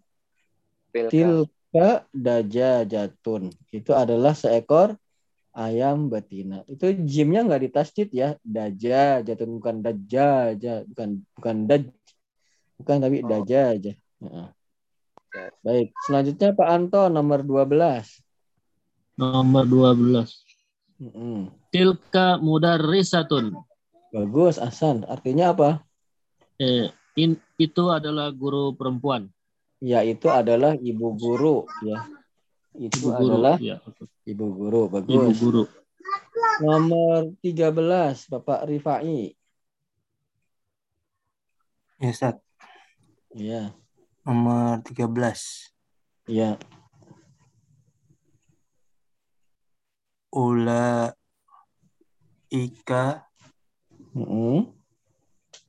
Tilka. tilka dajajatun. Itu adalah seekor ayam betina. Itu jimnya nggak ditasjid ya. Dajajatun bukan dajaja, bukan bukan daj. Bukan tapi Oh. dajaja. Heeh. Ya. Baik, selanjutnya Pak Anto nomor 12. Nomor 12. Mm-mm. Tilka mudarrisatun. Bagus, Hasan. Artinya apa? Eh, in, itu adalah guru perempuan. Ya, itu adalah ibu guru ya. Itu Ibu guru. adalah Ya, ibu guru. Ibu Bagus. guru. Nomor 13, Bapak Rifai. Ya, Ustaz. Iya, Nomor 13. iya. Ula ika Mm-mm.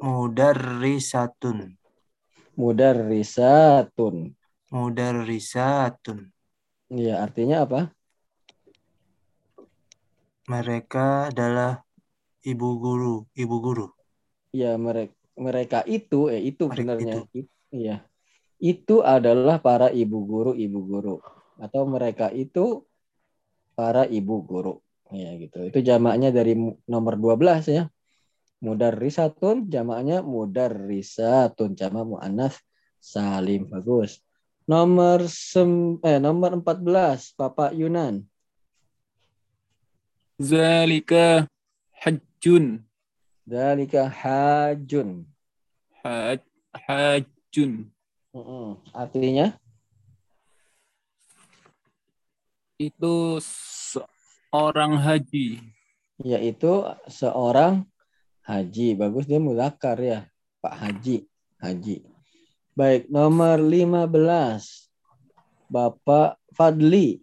Mudarrisatun. Mudarrisatun. Mudarrisatun. Iya, artinya apa? Mereka adalah ibu guru, ibu guru. Ya, mereka mereka itu eh itu benarnya. Iya. Itu adalah para ibu guru, ibu guru. Atau mereka itu para ibu guru. Ya, gitu. Itu jamaknya dari nomor 12 ya. Mudarrisatun jamaknya mudarrisatun jamak muannats salim. Bagus. Nomor sem eh nomor 14 Bapak Yunan. Zalika hajjun. Dalika hajun. Haj, hajjun. Mm-mm. Artinya Itu seorang haji. yaitu seorang haji. Bagus dia mudakar ya, Pak Haji. Haji. Baik, nomor 15. Bapak Fadli.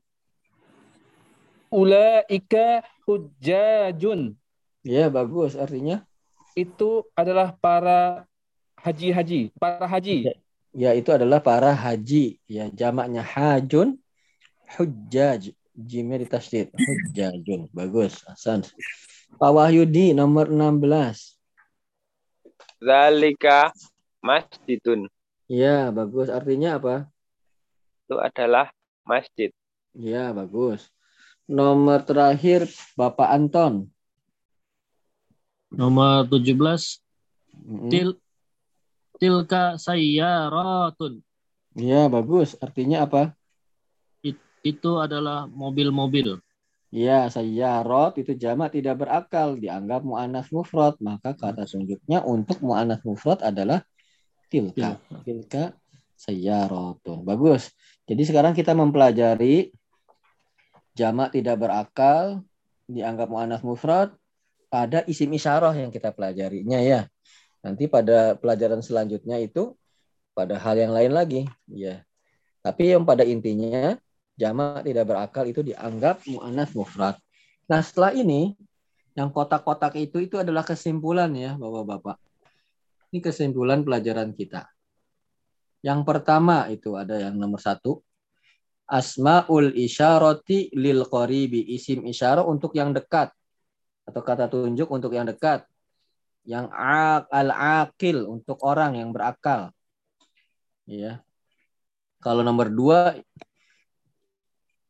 Ulaika hujjajun. Ya, bagus artinya Itu adalah para haji-haji, para haji. ya itu adalah para haji. Ya, jamaknya hajun hujjaj. Jimnya ditasydid. Hujjajun. Bagus, Hasan. Pak Wahyudi nomor 16. Zalika masjidun. Ya, bagus. Artinya apa? Itu adalah masjid. Ya, bagus. Nomor terakhir Bapak Anton. Nomor 17. Mm-mm. Til, tilka sayyaratun. Ya, bagus. Artinya apa? Itu adalah mobil-mobil. Ya, sayyarat itu jamak tidak berakal, dianggap mu'annas mufrad, maka kata tunjuknya untuk mu'annas mufrad adalah tilka. Tilka sayyaratun. Bagus. Jadi sekarang kita mempelajari jamak tidak berakal, dianggap mu'annas mufrad pada isim isyarah yang kita pelajarinya ya. Nanti pada pelajaran selanjutnya itu pada hal yang lain lagi, ya. Tapi yang pada intinya jamak tidak berakal itu dianggap mu'annas mufrad. Nah, setelah ini yang kotak-kotak itu itu adalah kesimpulan ya, Bapak-bapak. Ini kesimpulan pelajaran kita. Yang pertama itu ada yang nomor satu. Asmaul isyarati lil qaribi. Isim isyarah untuk yang dekat. Atau kata tunjuk untuk yang dekat. Yang al-akil untuk orang yang berakal. Ya. Kalau nomor dua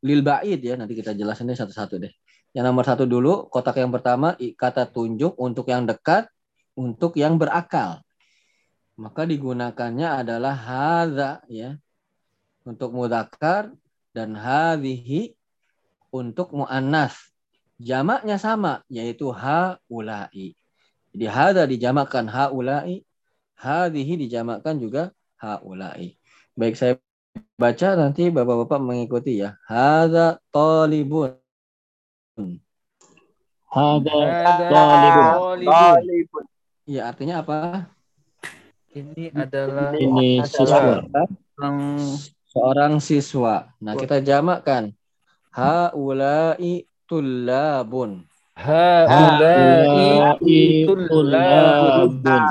lil ba'id ya nanti kita jelasin deh satu-satu deh. Yang nomor satu dulu kotak yang pertama kata tunjuk untuk yang dekat untuk yang berakal. Maka digunakannya adalah hadza ya untuk mudakar dan hadhihi untuk muannas. Jamaknya sama yaitu haulai. Jadi hadza dijamakkan haulai, hadhihi dijamakkan juga haulai. Baik saya baca nanti Bapak-bapak mengikuti ya. Hadza talibun. Hada Ada talibun. talibun. Ya, artinya apa? Ini adalah Ini siswa. Orang seorang siswa. Nah, kita jamakkan. Haulai tullabun. haulai tullabun. Tulabun.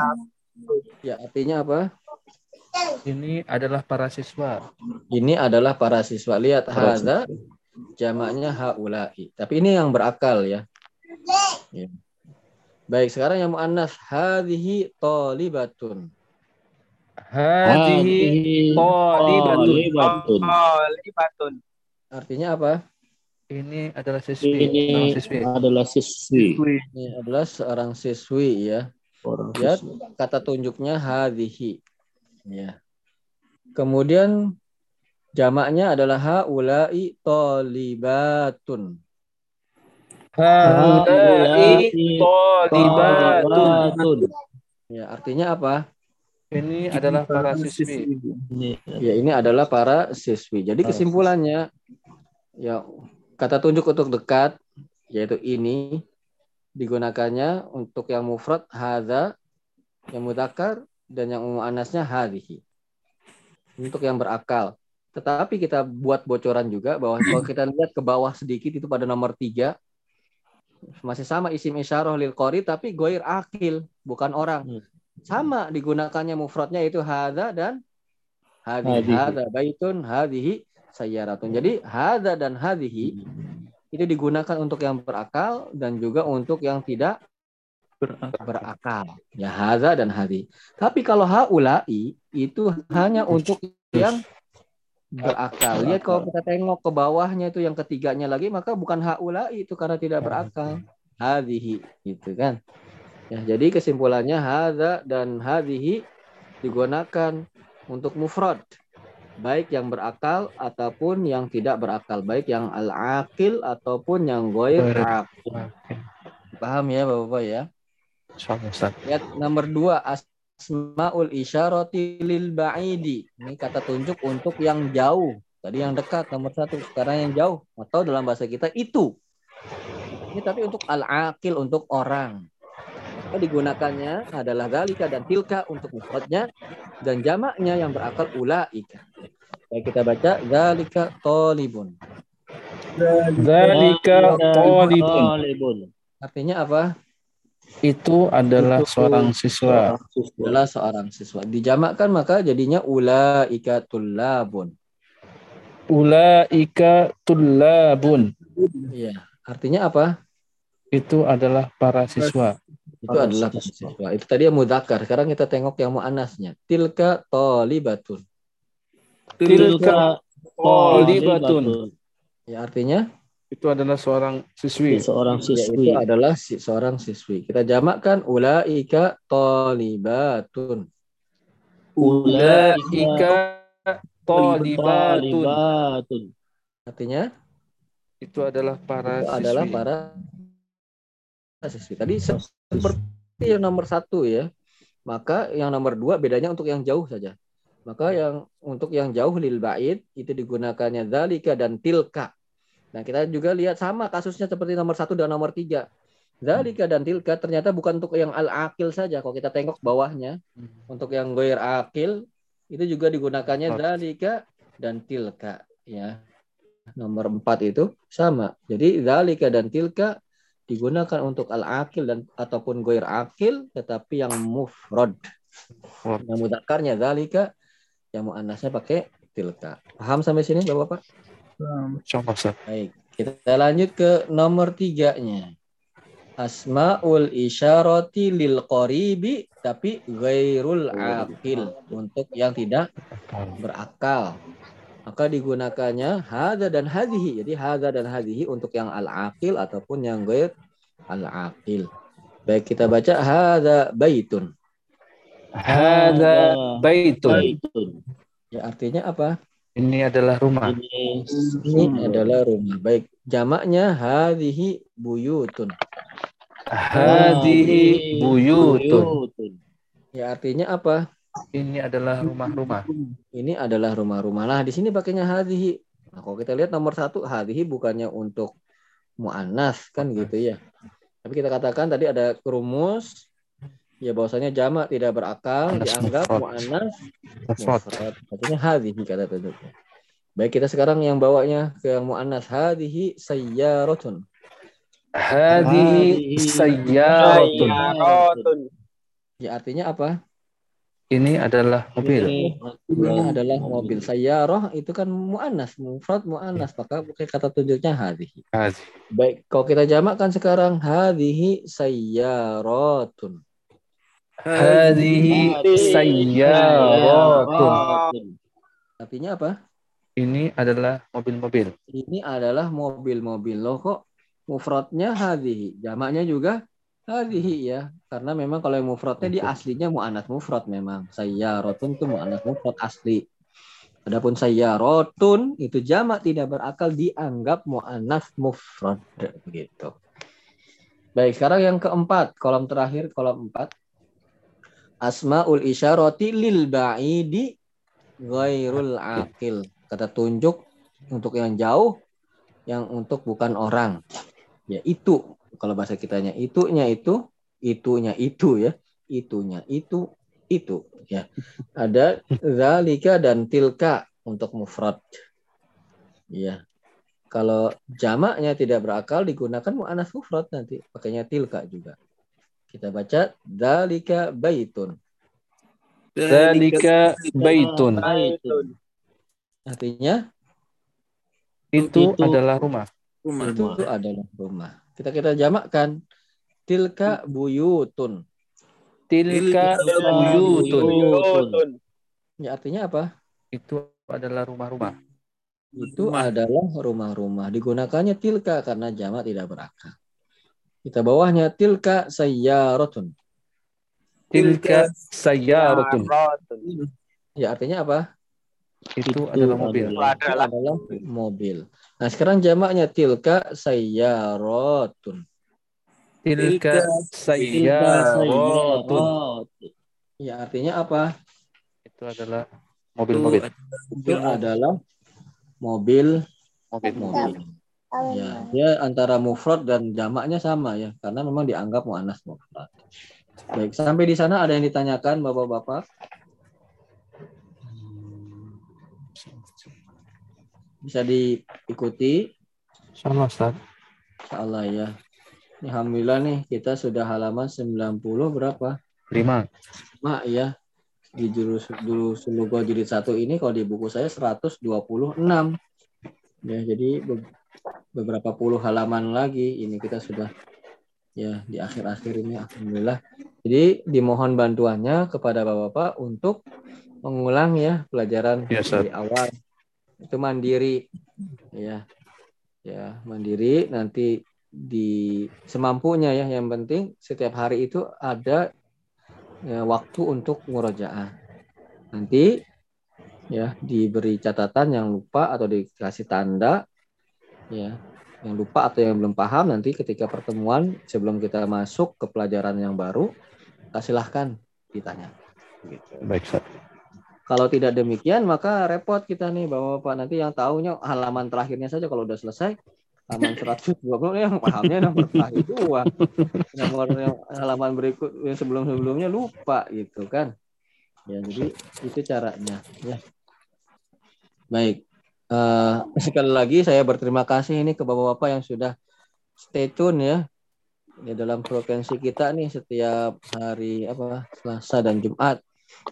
Ya, artinya apa? Ini adalah para siswa. Ini adalah para siswa. Lihat hadza jamaknya haulai. Tapi ini yang berakal ya. Ya. Baik, sekarang yang muannas hadhihi talibatun. Hadihi talibatun. Talibatun. Artinya apa? Ini adalah siswi. Ini siswi. adalah siswi. Ini adalah seorang siswi ya. Orang Ya, siswi. kata tunjuknya hadhihi. Ya. Kemudian jamaknya adalah haula'i talibatun. Haulai talibatun. Talibatun. Ya, artinya apa? Ini adalah para siswi. Ya, ini adalah para siswi. Jadi kesimpulannya ya kata tunjuk untuk dekat yaitu ini digunakannya untuk yang mufrad hadza, yang mudzakkar dan yang muannasnya hadhihi. Untuk yang berakal. Tetapi kita buat bocoran juga bahwa kalau kita lihat ke bawah sedikit itu pada nomor tiga masih sama isim isyarah lil qori tapi goir akil bukan orang. Hmm. Sama digunakannya mufradnya itu hadza dan. Hadhihi. Hadza baitun hadhihi sayyaratun. Jadi hadza dan hadhihi itu digunakan untuk yang berakal dan juga untuk yang tidak berakal. Ya hadza dan hadhi. Tapi kalau haulai itu hanya untuk yang berakal. Lihat kalau kita tengok ke bawahnya itu yang ketiganya lagi maka bukan haulai itu karena tidak berakal. Hadhihi gitu kan. Ya, jadi kesimpulannya hadza dan hadhihi digunakan untuk mufrad baik yang berakal ataupun yang tidak berakal, baik yang al-aqil ataupun yang goir aqil. Paham ya Bapak-Bapak ya? Lihat nomor dua asmaul isyarati lil ba'idi. Ini kata tunjuk untuk yang jauh. Tadi yang dekat nomor satu, sekarang yang jauh atau dalam bahasa kita itu. Ini tapi untuk al-aqil untuk orang. Maka digunakannya adalah dalika dan tilka untuk mufradnya dan jamaknya yang berakal ulaika. Baik kita baca dalika tolibun. Zalika talibun. Talibun. Artinya apa? Itu adalah Itu seorang siswa. Adalah seorang siswa. Dijamakkan maka jadinya ulaika tullabun. Ulaika tullabun. Iya. Artinya apa? Itu adalah para siswa. Itu adalah siswa. Itu tadi yang mudzakkar. Sekarang kita tengok yang muannasnya. Tilka tolibatun. Tilka Talibatun. Ya artinya Itu adalah seorang siswi. Seorang ya, siswi. itu adalah si, seorang siswi. Kita jamakkan ulaika tolibatun. Ulaika talibatun. Talibatun. Artinya Itu adalah para itu siswi. adalah para siswi. Tadi se- seperti yang nomor satu ya. Maka yang nomor dua bedanya untuk yang jauh saja. Maka yang untuk yang jauh lil ba'id itu digunakannya zalika dan tilka. Nah kita juga lihat sama kasusnya seperti nomor satu dan nomor tiga. Zalika dan tilka ternyata bukan untuk yang al-akil saja. Kalau kita tengok bawahnya, untuk yang goir akil itu juga digunakannya zalika dan tilka. Ya, nomor empat itu sama. Jadi zalika dan tilka digunakan untuk al-akil dan ataupun goir akil, tetapi yang mufrad. Mufrad. Yang mudzakarnya zalika, yang muannasnya pakai tilka. Paham sampai sini, bapak-bapak? Coba Ustaz. Baik, kita lanjut ke nomor tiganya. Asmaul isyarati lil qaribi tapi ghairul akil untuk yang tidak berakal. Maka digunakannya hadza dan hadhihi. Jadi hadza dan hadhihi untuk yang al-aqil ataupun yang ghair al-aqil. Baik kita baca hadza baitun. Hada baitun. Baitun. Ya artinya apa? Ini adalah rumah. Ini Ini adalah rumah. Baik, jamaknya hadhihi buyutun. Hadihi buyutun. Ya artinya apa? Ini adalah rumah-rumah. Ini adalah rumah-rumah. Nah, di sini pakainya hadhihi. Nah, kalau kita lihat nomor satu, hadhihi bukannya untuk mu'annas, kan gitu ya. Tapi kita katakan tadi ada rumus, ya bahwasanya jamak tidak berakal, dianggap mufrad. mu'annas Mufrad. mufrad. Artinya hadhihi kata tunjuknya. Baik, kita sekarang yang bawanya ke yang mu'annas. Hadhihi sayyaratun. Hadihi sayyaratun. Sayyaratun. Ya artinya apa? Ini adalah mobil. Ini adalah mobil. Sayyarah itu kan mu'annas, mufrad mu'annas, maka pakai kata tunjuknya hadhihi. Hadi. Baik, kalau kita jamakkan sekarang hadhihi sayyaratun. Hadhihi sayyaratun. Artinya apa? Ini adalah mobil-mobil. Ini adalah mobil-mobil. Loh kok mufradnya hadhihi. Jamaknya juga hadhihi ya. Karena memang kalau yang mufradnya di aslinya mu'anats mufrad memang. Sayyaratun itu mu'anats mufrad asli. Adapun sayyarotun itu jamak tidak berakal dianggap mu'anats mufrad begitu. Baik, sekarang yang keempat, kolom terakhir, kolom empat. Asmaul isyarati lil ba'idi ghairul akil. Kata tunjuk untuk yang jauh, yang untuk bukan orang. Ya itu, kalau bahasa kitanya itunya itu, itunya itu ya, itunya itu, itu ya. Ada zalika dan tilka untuk mufrad. Ya. Kalau jamaknya tidak berakal digunakan mu'anas mufrad nanti, pakainya tilka juga. Kita baca zalika baitun. Dzalika baitun. Artinya Itu Itu- adalah rumah. Rumah. itu adalah rumah. Kita kita jamakkan tilka buyutun. Tilka buyutun. Buyutun. Ya artinya apa? Itu adalah rumah-rumah. Itu Rumah. adalah rumah-rumah. Digunakannya tilka karena jamak tidak berakal. Kita bawahnya tilka sayyaratun. Tilka sayyaratun. Ya artinya apa? Itu Itu adalah mobil. adalah- Itu adalah mobil. Nah sekarang jamaknya tilka sayyaratun. Tilka sayyaratun. Ya artinya apa? Itu adalah mobil-mobil. Itu adalah mobil Mobil. mobil. Ya, dia antara mufrad dan jamaknya sama ya, karena memang dianggap muannas mufrad. Baik, sampai di sana ada yang ditanyakan Bapak-bapak? Bisa diikuti Sama Ustaz. insyaallah ya. Ini alhamdulillah nih kita sudah halaman 90 berapa? Lima. Mak ya. Di jurus dulu Sulugo jilid satu ini kalau di buku saya 126. Ya, jadi beberapa puluh halaman lagi ini kita sudah ya di akhir-akhir ini alhamdulillah. Jadi dimohon bantuannya kepada Bapak-bapak untuk mengulang ya pelajaran Ya, Ustaz. dari awal. Itu mandiri ya. Ya, mandiri nanti di semampunya ya yang penting setiap hari itu ada ya, waktu untuk murojaah. Nanti ya diberi catatan yang lupa atau dikasih tanda ya yang lupa atau yang belum paham nanti ketika pertemuan sebelum kita masuk ke pelajaran yang baru silahkan ditanya. Gitu. Baik, Ustaz. Kalau tidak demikian maka repot kita nih bapak-bapak. Nanti yang tahunya halaman terakhirnya saja kalau udah selesai halaman 120 yang pahamnya nomor terakhir dua. Nomor yang halaman berikut yang sebelum-sebelumnya lupa gitu kan. Ya jadi itu caranya ya. Baik Eh, sekali lagi saya berterima kasih ini ke bapak-bapak yang sudah stay tune ya di dalam frekuensi kita nih setiap hari apa Selasa dan Jumat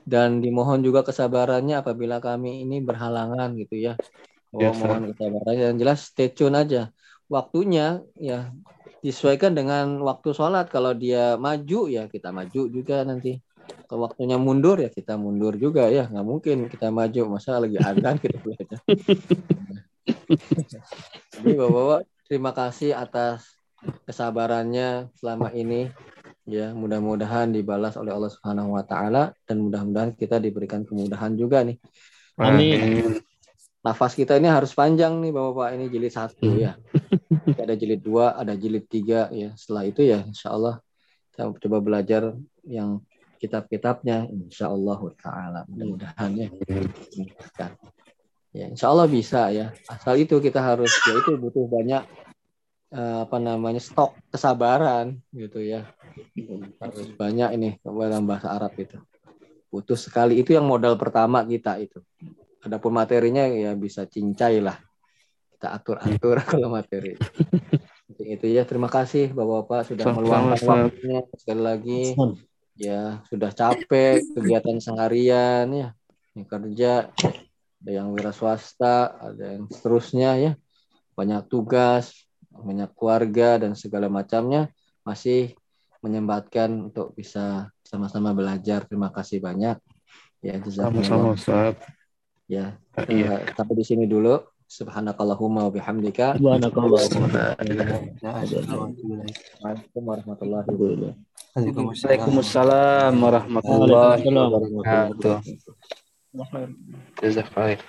dan dimohon juga kesabarannya apabila kami ini berhalangan gitu ya. Oh, Yes, sir. mohon kesabarannya yang jelas stay tune aja. Waktunya ya disesuaikan dengan waktu sholat. Kalau dia maju ya kita maju juga nanti. Kalau waktunya mundur ya kita mundur juga ya. Nggak mungkin kita maju masa lagi adzan kita belajar. Jadi bapak-bapak terima kasih atas kesabarannya selama ini ya. Mudah-mudahan dibalas oleh Allah Subhanahu wa taala dan mudah-mudahan kita diberikan kemudahan juga nih. Amin. nafas kita ini harus panjang nih bapak-bapak. Ini jilid satu ya. Nanti ada jilid dua ada jilid tiga ya. Setelah itu ya insya Allah kita coba belajar yang kitab-kitabnya insya Allah taala mudah-mudahan ya. Ya insya Allah bisa ya. Asal itu kita harus ya itu butuh banyak eh, apa namanya stok kesabaran gitu ya. Harus banyak ini dalam bahasa Arab itu. Butuh sekali. Itu yang modal pertama kita itu. Adapun materinya ya bisa cincai lah. Kita atur-atur kalau materi. Itu ya. Terima kasih bapak-bapak sudah meluangkan waktunya. Sekali lagi ya sudah capek kegiatan seharian ya ini kerja ada yang wira swasta ada yang seterusnya ya banyak tugas banyak keluarga dan segala macamnya masih menyempatkan untuk bisa sama-sama belajar. Terima kasih banyak. Ya, Sama-sama. Ustaz. Ya, Iya. eh, sampai di sini dulu. Subhanakallahumma wa bihamdika. Subhanakallah. Assalamualaikum warahmatullahi wabarakatuh. Waalaikumsalam warahmatullahi wabarakatuh. Jazakallah.